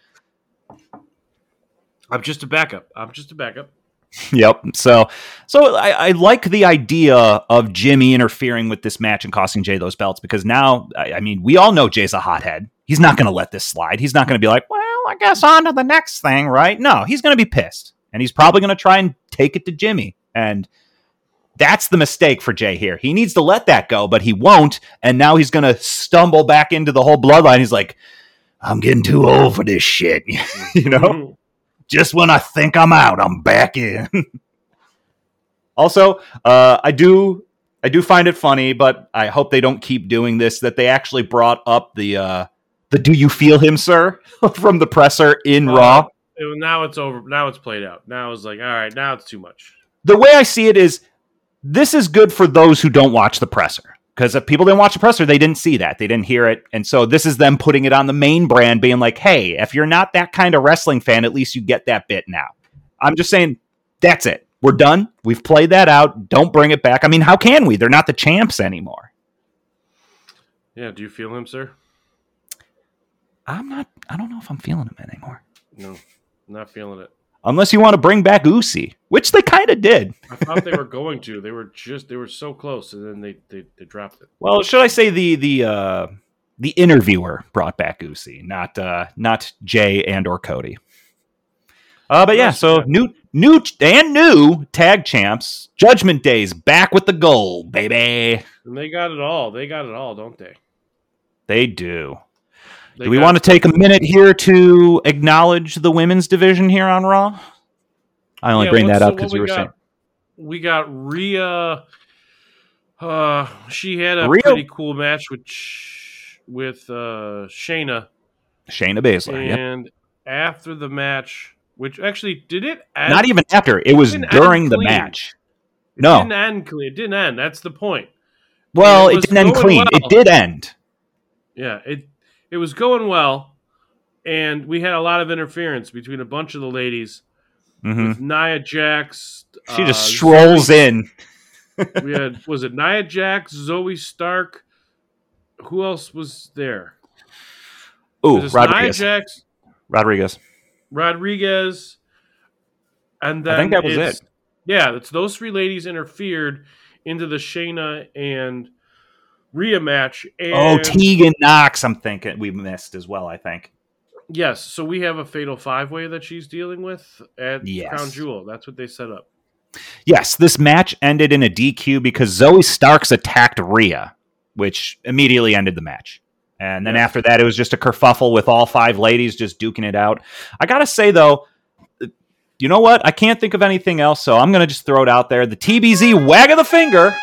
I'm just a backup. I'm just a backup. Yep. So, so I, I like the idea of Jimmy interfering with this match and costing Jay those belts because now, I, I mean, we all know Jay's a hothead. He's not going to let this slide. He's not going to be like, well, I guess on to the next thing, right? No, he's going to be pissed, and he's probably going to try and take it to Jimmy, and that's the mistake for Jay here. He needs to let that go, but he won't, and now he's going to stumble back into the whole bloodline. He's like, I'm getting too old for this shit, you know mm-hmm. Just when I think I'm out, I'm back in. also, uh, I do I do find it funny, but I hope they don't keep doing this. That they actually brought up the uh, the "Do you feel him, sir?" from the presser in Uh, Raw. it- now it's over. Now it's played out. Now it's like, all right, now it's too much. The way I see it is, this is good for those who don't watch the presser. Because if people didn't watch the presser, they didn't see that, they didn't hear it, and so this is them putting it on the main brand, being like, "Hey, if you're not that kind of wrestling fan, at least you get that bit now." I'm just saying, that's it. We're done. We've played that out. Don't bring it back. I mean, how can we? They're not the champs anymore. Yeah. Do you feel him, sir? I'm not. I don't know if I'm feeling him anymore. No, not feeling it. Unless you want to bring back Usi, which they kind of did. I thought they were going to. They were just. They were so close, and then they they, they dropped it. Well, should I say the the uh, the interviewer brought back Usi, not uh, not Jay and or Cody. Uh, but yeah, so new new and new tag champs, Judgment Days back with the gold, baby. And they got it all. They got it all, don't they? They do. They Do we want to take a minute here to acknowledge the women's division here on Raw? I only Yeah, bring that up because we we were got? saying We got Rhea. Uh, she had a Rhea- pretty cool match with with uh, Shayna, Shayna Baszler. Yep. and after the match, which actually did it end? Not even after. It was didn't during the match. It No. didn't end clean. It didn't end. That's the point. Well, it it, didn't end clean. well. It did end. Yeah, it it was going well, and we had a lot of interference between a bunch of the ladies. hmm With Nia Jax, She just uh, strolls in. we had was it Nia Jax, Zoe Stark. Who else was there? It was Nia Rodriguez. Jax, Rodriguez. Rodriguez, and then I think that was it. Yeah, it's those three ladies interfered into the Shayna and Rhea match. Oh, and Oh, Tegan Nox. I'm thinking we missed as well. I think. yes, so we have a fatal five way that she's dealing with at Yes. Crown Jewel. That's what they set up. Yes, this match ended in a DQ because Zoe Starks attacked Rhea, which immediately ended the match. And then Yes. after that, it was just a kerfuffle with all five ladies just duking it out. I gotta say though, you know what? I can't think of anything else, so I'm gonna just throw it out there. The TBZ wag of the finger.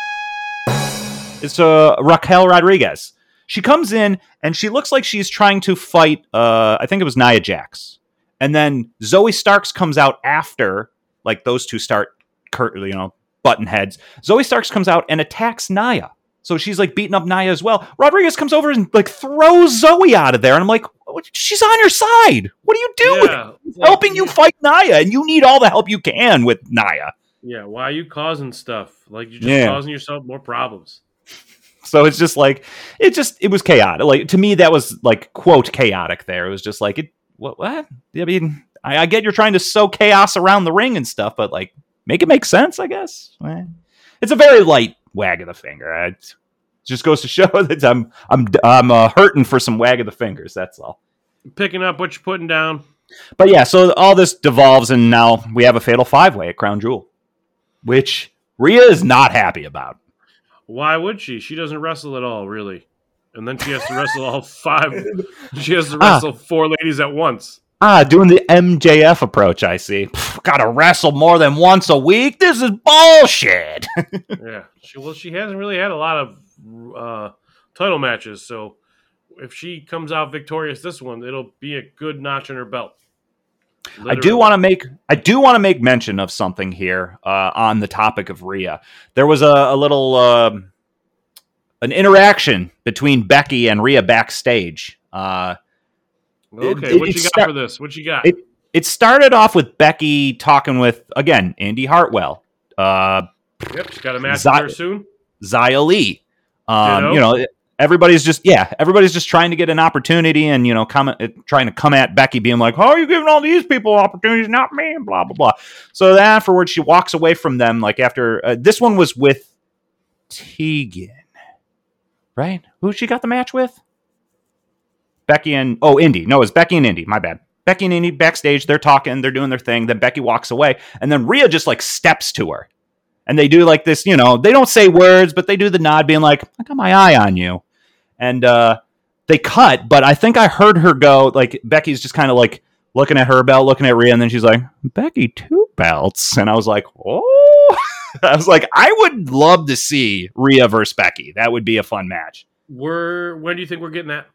It's uh, Raquel Rodriguez. She comes in and she looks like she's trying to fight. Uh, I think it was Nia Jax, and then Zoe Starks comes out after. Like those two start, cur- you know, button heads. Zoe Starks comes out and attacks Nia. So she's like beating up Nia as well. Rodriguez comes over and like throws Zoe out of there, and I'm like, she's on your side. What are you doing? Yeah, Helping you fight Nia, and you need all the help you can with Nia. Yeah, why are you causing stuff? Like you're just Yeah. causing yourself more problems. So it's just like it just it was chaotic. Like to me, that was like quote chaotic. There, it was just like it. What? What? I mean, I, I get you're trying to sow chaos around the ring and stuff, but like make it make sense. I guess Eh. it's a very light wag of the finger. It just goes to show that I'm I'm I'm uh, hurting for some wag of the fingers. That's all. Picking up what you're putting down. But yeah, so all this devolves, and now we have a fatal five way at Crown Jewel, which Rhea is not happy about. Why would she? She doesn't wrestle at all, really. And then she has to wrestle all five. She has to Ah. wrestle four ladies at once. Ah, doing the MJF approach, I see. Pff, gotta wrestle more than once a week? This is bullshit. Yeah. She, well, she hasn't really had a lot of uh, title matches, so if she comes out victorious this one, it'll be a good notch in her belt. I do want to make I do want to make mention of something here uh, on the topic of Rhea. There was a, a little um an interaction between Becky and Rhea backstage. Uh, Okay, it- what it you got for this? What you got? it it started off with Becky talking with again Indi Hartwell, uh, yep, she's got a match with her soon. Xia Li. Um, you know, everybody's just yeah, everybody's just trying to get an opportunity and you know, come uh, trying to come at Becky, being like, "How are you giving all these people opportunities, not me?" and blah blah blah. So afterwards, she walks away from them. Like after uh, this one was with Tegan, right? Who she got the match with? Becky and oh, Indi. No, it's Becky and Indi. My bad. Becky and Indi backstage. They're talking. They're doing their thing. Then Becky walks away, and then Rhea just like steps to her and they do like this, you know, they don't say words, but they do the nod, being like, I got my eye on you. And uh, they cut, but I think I heard her go, like, Becky's just kind of like looking at her belt, looking at Rhea, and then she's like, Becky, two belts. And I was like, oh. I was like, I would love to see Rhea versus Becky. That would be a fun match. We're when do you think we're getting that?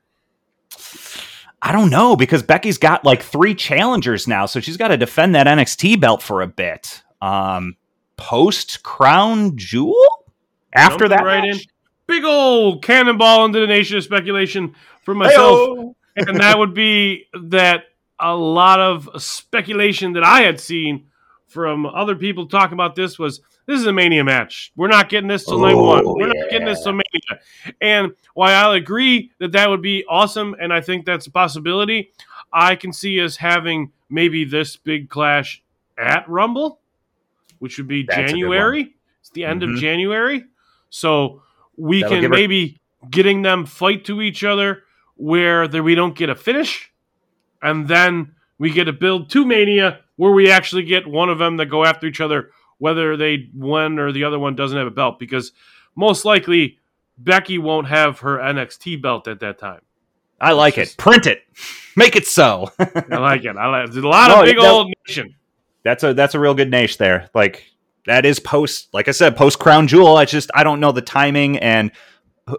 I don't know because Becky's got like three challengers now, so she's got to defend that NXT belt for a bit. Um, post Crown Jewel after Jumping that right match? in. Big old cannonball into the nation of speculation for myself. Heyo. and that would be that a lot of speculation that I had seen from other people talking about this was this is a mania match. We're not getting this till night Oh, one. We're not oh, getting this till mania. And while I'll agree that that would be awesome, and I think that's a possibility, I can see us having maybe this big clash at Rumble, which would be That's January. It's the end Mhm. of January, so we That'll can give her- maybe getting them fight to each other where there we don't get a finish, and then we get a build to Mania where we actually get one of them that go after each other, whether they one or the other one doesn't have a belt, because most likely Becky won't have her NXT belt at that time. I like It's it. Print it. Make it so. I like it. I like. There's a lot No, of big old nation. That's a that's a real good niche there. Like that is post, like I said, post crown jewel. I just I don't know the timing and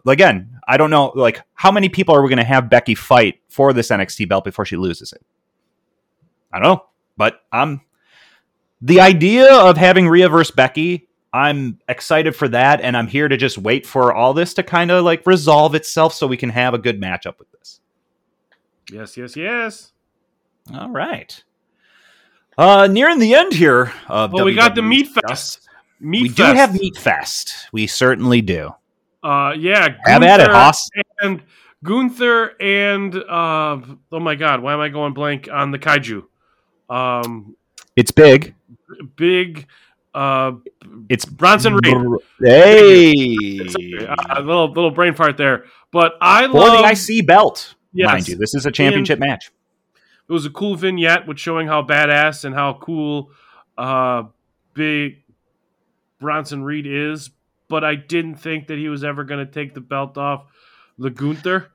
again, I don't know like how many people are we going to have Becky fight for this NXT belt before she loses it. I don't know, but I'm the idea of having Rhea versus Becky. I'm excited for that, and I'm here to just wait for all this to kind of like resolve itself so we can have a good matchup with this. Yes, yes, yes. All right. Uh, nearing the end here. Of Well, we got the Meat. Fest. Meat we Fest. do have Meat Fest. We certainly do. Uh, yeah. Have at it, Gunther And Gunther and uh, oh my God, why am I going blank on the kaiju? Um, It's big. big. Uh, It's Bronson Reed. Hey, a little little brain fart there, but I for love. the IC belt, Yes. mind you. This is a championship match. It was a cool vignette with showing how badass and how cool uh, big Bronson Reed is, but I didn't think that he was ever going to take the belt off the Gunther.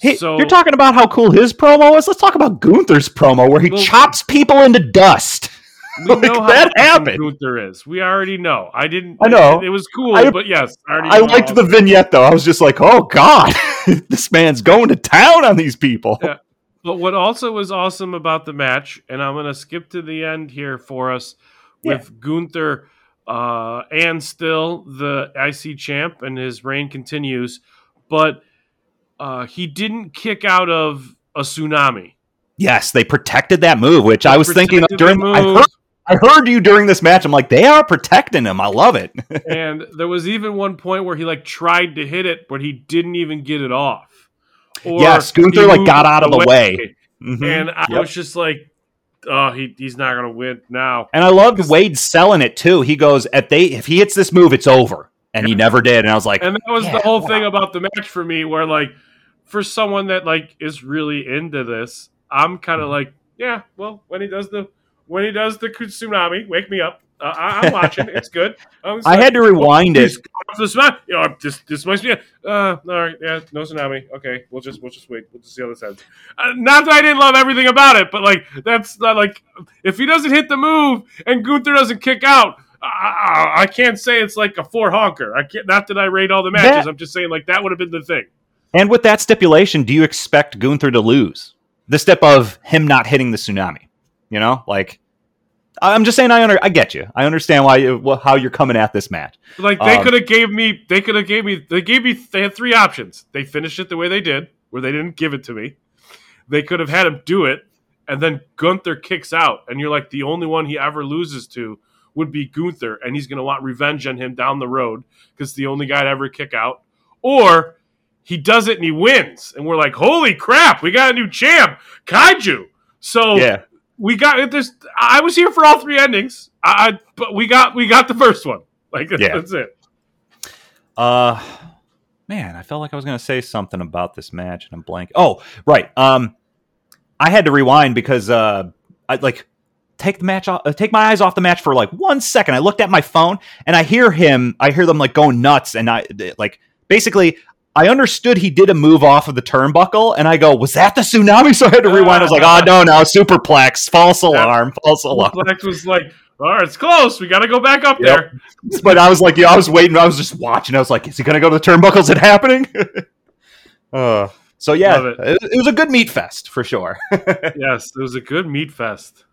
Hey, so you're talking about how cool his promo is. Let's talk about Gunther's promo, where he Well- chops people into dust. we like, know how that happened. Gunther is. We already know. I didn't. I know. It, it was cool, I- but yes, I already. I liked the vignette though. I was just like, oh god, this man's going to town on these people. Yeah. But what also was awesome about the match, and I'm going to skip to the end here for us with Gunther uh, and still the IC champ, and his reign continues. But uh, he didn't kick out of a tsunami. Yes, they protected that move, which I was thinking during. the I heard, I heard you during this match. I'm like, they are protecting him. I love it. and there was even one point where he like tried to hit it, but he didn't even get it off. Or Yes, Gunther, like, got out of the way. Mhm. and I Yep. was just like, "Oh, he, he's not going to win now." And I loved Wade selling it too. He goes, if they if he hits this move, it's over. And he never did. And I was like, And that was Yeah, the whole wow. thing about the match for me, where like for someone that like is really into this, I'm kind Mm-hmm. of like, yeah, well, when he does the when he does the tsunami, wake me up. Uh, I, I'm watching. it's good. I, I had to rewind Please, it. tsunami. You know, this this must be. Uh, all right, yeah, no tsunami. Okay, we'll just we'll just wait. We'll just see how this ends. Uh, not that I didn't love everything about it, but like that's not like if he doesn't hit the move and Gunther doesn't kick out. I, I can't say it's like a four honker. I can't. Not that I rate all the matches. That- I'm just saying like that would have been the thing. And with that stipulation, do you expect Gunther to lose? The step of him not hitting the tsunami. You know, like I'm just saying. I under, I get you. I understand why you, how you're coming at this match. Like they Um, could have gave me. They could have gave me. They gave me. They had three options. They finished it the way they did, where they didn't give it to me. They could have had him do it, and then Gunther kicks out, and you're like the only one he ever loses to would be Gunther, and he's gonna want revenge on him down the road because the only guy to ever kick out, or he does it and he wins, and we're like, holy crap, we got a new champ, Kaiju. So Yeah. We got this. I was here for all three endings, I, I but we got we got the first one. Like Yeah. that's it. Uh, man, I felt like I was going to say something about this match, and I'm blank. Oh, right. Um, I had to rewind because uh, I like take the match off, uh, take my eyes off the match for like one second. I looked at my phone and I hear him. I hear them like going nuts, and I like basically. I understood he did a move off of the turnbuckle, and I go, "Was that the tsunami?" So I had to rewind. I was like, "Oh no, no, superplex, false alarm, false alarm." Flex was like, all right, it's close. We got to go back up Yep. there. but I was like, yeah, I was waiting. I was just watching. I was like, is he going to go to the turnbuckle? Is it happening? uh, so yeah, it. it. it was a good meat fest for sure. yes, it was a good meat fest.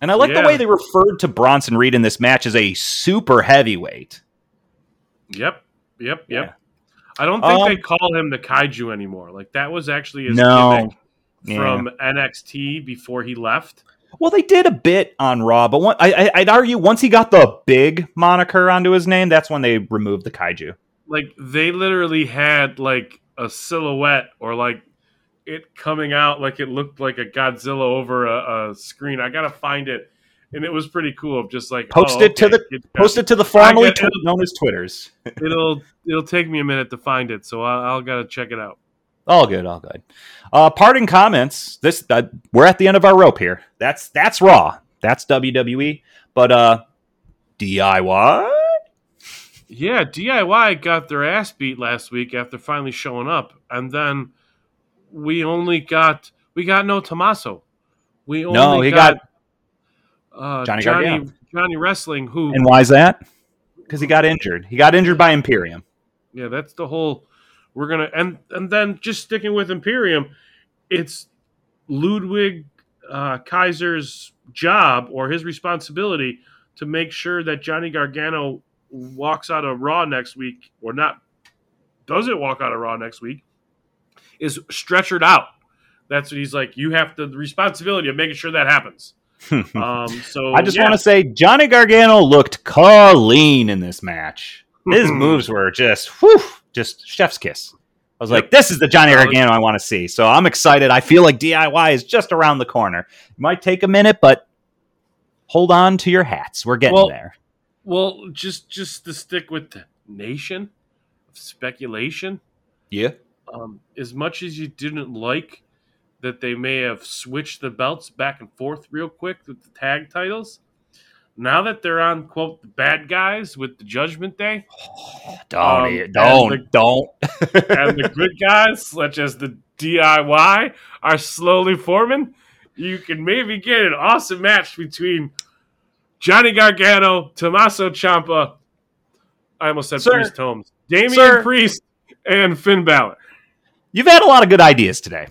and I like Yeah. the way they referred to Bronson Reed in this match as a super heavyweight. Yep, yep, yep. Yeah. I don't think Um, they call him the kaiju anymore. Like that was actually his No. gimmick Yeah. from NXT before he left. Well, they did a bit on Raw, but one, I, I, I'd argue once he got the big moniker onto his name, that's when they removed the kaiju. Like they literally had like a silhouette or like it coming out like it looked like a Godzilla over a, a screen. I gotta find it, and it was pretty cool. Of just like Post oh, it to the it- post it to the formerly get tw- known as Twitters. It'll it'll take me a minute to find it, so I'll, I'll gotta check it out. All good, all good. Uh, parting comments. This uh, we're at the end of our rope here. That's that's Raw. That's WWE. But uh, DIY. Yeah, DIY got their ass beat last week after finally showing up, and then we only got we got no Tommaso. We only No, he got, uh, Johnny Johnny Gargano. Johnny Wrestling. Who? And why is that? Because he got injured. He got injured by Imperium. yeah, that's the whole. We're gonna and and then just sticking with Imperium, it's Ludwig uh, Kaiser's job or his responsibility to make sure that Johnny Gargano walks out of Raw next week or not doesn't walk out of Raw next week is stretchered out. That's what he's like. You have the responsibility of making sure that happens. Um, so I just yeah. want to say Johnny Gargano looked clean in this match. His moves were just whew, just chef's kiss. I was Yep. like, this is the Johnny Gargano I want to see. So I'm excited. I feel like DIY is just around the corner. It might take a minute, but hold on to your hats. We're getting Well, there. Well, just just to stick with the nation of speculation. Yeah. um, as much as you didn't like that they may have switched the belts back and forth real quick with the tag titles, now that they're on quote the bad guys with the Judgment Day Don't, Um, don't, the- don't. and the good guys such as the DIY are slowly forming, you can maybe get an awesome match between Johnny Gargano, Tommaso Ciampa. I almost said Sir. Priest Holmes, Damian Sir. Priest, and Finn Balor. You've had a lot of good ideas today.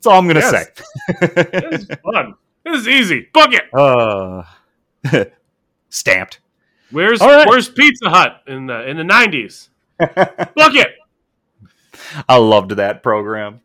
That's all I'm going to Yes. say. This is fun. This is easy. Book it. uh, stamped. Where's right. Where's Pizza Hut in the in the nineties? Book it. I loved that program.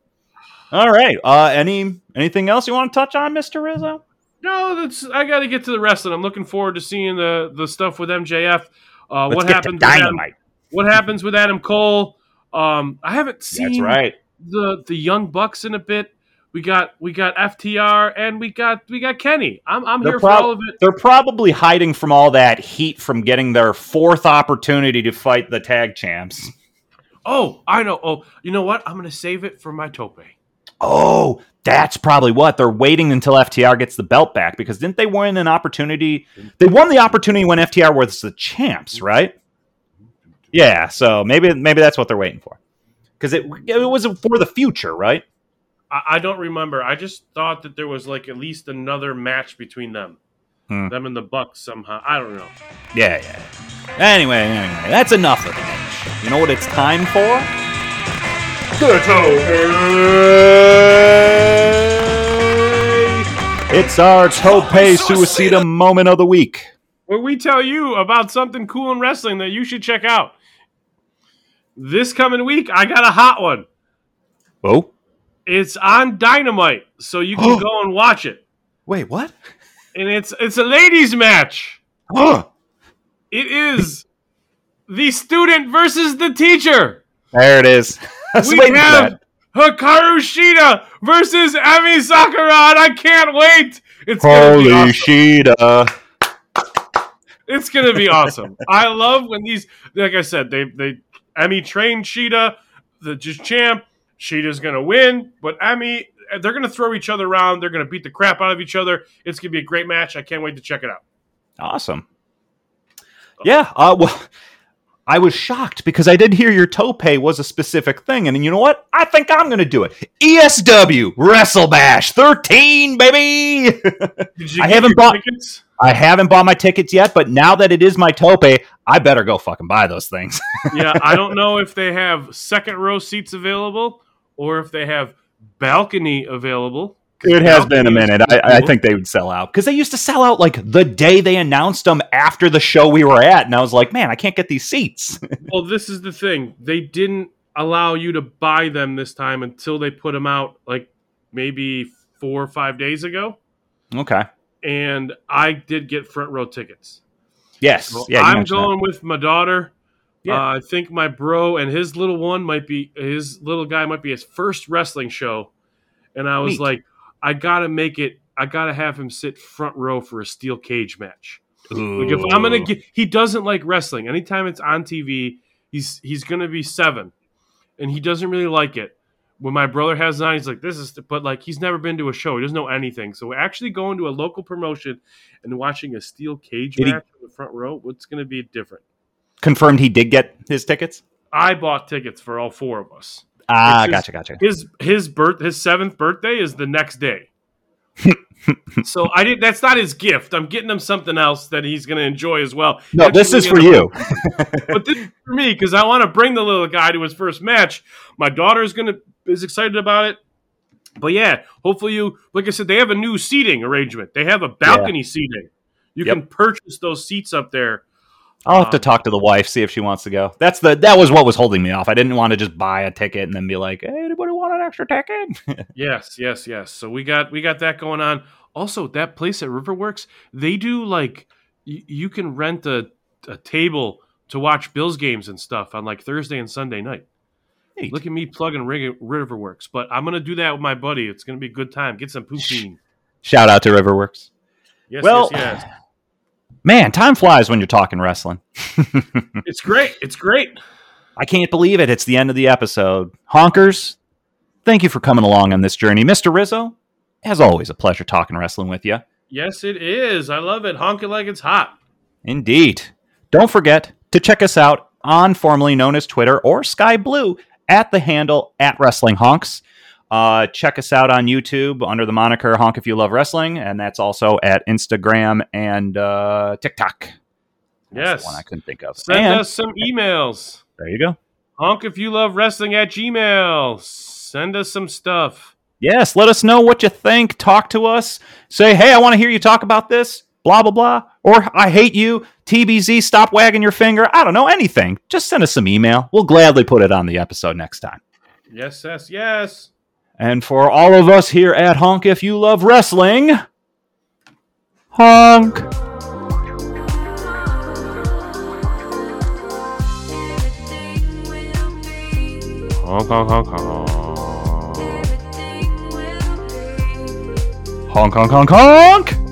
All right. Uh, any anything else you want to touch on, Mister Rizzo? No, that's I got to get to the wrestling. I'm looking forward to seeing the the stuff with MJF. Uh, what happens? With Adam, dynamite. what happens with Adam Cole? Um, I haven't seen That's right. the the Young Bucks in a bit. We got we got FTR and we got we got Kenny. I'm I'm They're, here for all of it. they're probably hiding from all that heat from getting their fourth opportunity to fight the tag champs. Oh, I know. Oh, you know what? I'm gonna save it for my tope. Oh, that's probably what they're waiting until FTR gets the belt back because didn't they win an opportunity? They won the opportunity when FTR was the champs, right? Yeah, so maybe maybe that's what they're waiting for because it it was for the future, right? I, I don't remember. I just thought that there was like at least another match between them, Hmm. them and the Bucks somehow. I don't know. Yeah, yeah. Anyway, anyway, that's enough of the match. You know what it's time for? It's our Tope Suicida moment of the week. Where we tell you about something cool in wrestling that you should check out. This coming week, I got a hot one. Oh, It's on Dynamite, so you can go and watch it. wait, what? And it's it's a ladies' match. Oh, It is the student versus the teacher. there it is. We have that. Hikaru Shida versus Emi Sakura. and I can't wait. It's gonna be Holy awesome. Shida. It's gonna be awesome. I love when these, like I said, they they Emi trained Shida, the just champ. Shida's gonna win, but Emi, they're gonna throw each other around. They're gonna beat the crap out of each other. It's gonna be a great match. I can't wait to check it out. Awesome. Yeah, uh, well, I was shocked because I did hear your tope was a specific thing, and you know what? I think I'm going to do it. ESW Wrestle Bash 13, baby. Did you I haven't your bought- tickets? I haven't bought my tickets yet, but now that it is my tope, I better go fucking buy those things. yeah, I don't know if they have second row seats available or if they have balcony available. it has been a minute. I, I think they would sell out because they used to sell out like the day they announced them after the show we were at, and I was like, man, I can't get these seats. Well, this is the thing. They didn't allow you to buy them this time until they put them out like maybe four or five days ago. okay. And I did get front row tickets. Yes. So yeah. I'm mentioned that. going with my daughter. Yeah. Uh, I think my bro and his little one might be his little guy might be his first wrestling show, and I was Neat. like, I gotta make it. I gotta have him sit front row for a steel cage match. Like if I'm gonna get, he doesn't like wrestling. Anytime it's on TV, he's he's gonna be seven, and he doesn't really like it. When my brother has it on, he's like, "This is," but like he's never been to a show. He doesn't know anything. So actually going to a local promotion and watching a steel cage Did he- match in the front row, what's gonna be different? Confirmed he did get his tickets. I bought tickets for all four of us. Ah, It's gotcha, gotcha. his his birth his seventh birthday is the next day. so I did. That's not his gift. I'm getting him something else that he's going to enjoy as well. No, Actually, this is for you. but this is for me because I want to bring the little guy to his first match. My daughter's gonna is excited about it. But yeah, hopefully you like I said, they have a new seating arrangement. They have a balcony seating. You Yep. can purchase those seats up there. I'll have to Um, talk to the wife, see if she wants to go. That's the that was what was holding me off. I didn't want to just buy a ticket and then be like, hey, anybody want an extra ticket? Yes, yes, yes. So we got we got that going on. Also, that place at Riverworks, they do like y- you can rent a, a table to watch Bills games and stuff on like Thursday and Sunday night. Neat. Look at me plugging Rig- Riverworks, but I'm gonna do that with my buddy. It's gonna be a good time. Get some poutine. Shout out to Riverworks. Yes, Well- yes, yes. Man, time flies when you're talking wrestling. It's great. It's great. I can't believe it. It's the end of the episode. Honkers, thank you for coming along on this journey. Mr. Rizzo, as always, a pleasure talking wrestling with you. Yes, it is. I love it. Honk it like it's hot. Indeed. Don't forget to check us out on formerly known as Twitter or Sky Blue at the handle at Wrestling Honks. Uh, check us out on YouTube under the moniker Honk If You Love Wrestling, and that's also at Instagram and uh, TikTok. That's Yes. the one I couldn't think of. Send And us some emails. there you go. Honk if you love wrestling at Gmail. Send us some stuff. Yes, let us know what you think. Talk to us. Say, hey, I want to hear you talk about this. Blah blah blah. Or I hate you. TBZ. Stop wagging your finger. I don't know anything. Just send us some email. We'll gladly put it on the episode next time. Yes, yes, yes. And for all of us here at Honk, if you love wrestling, honk. Honk, honk, honk, honk. Honk, honk, honk, honk.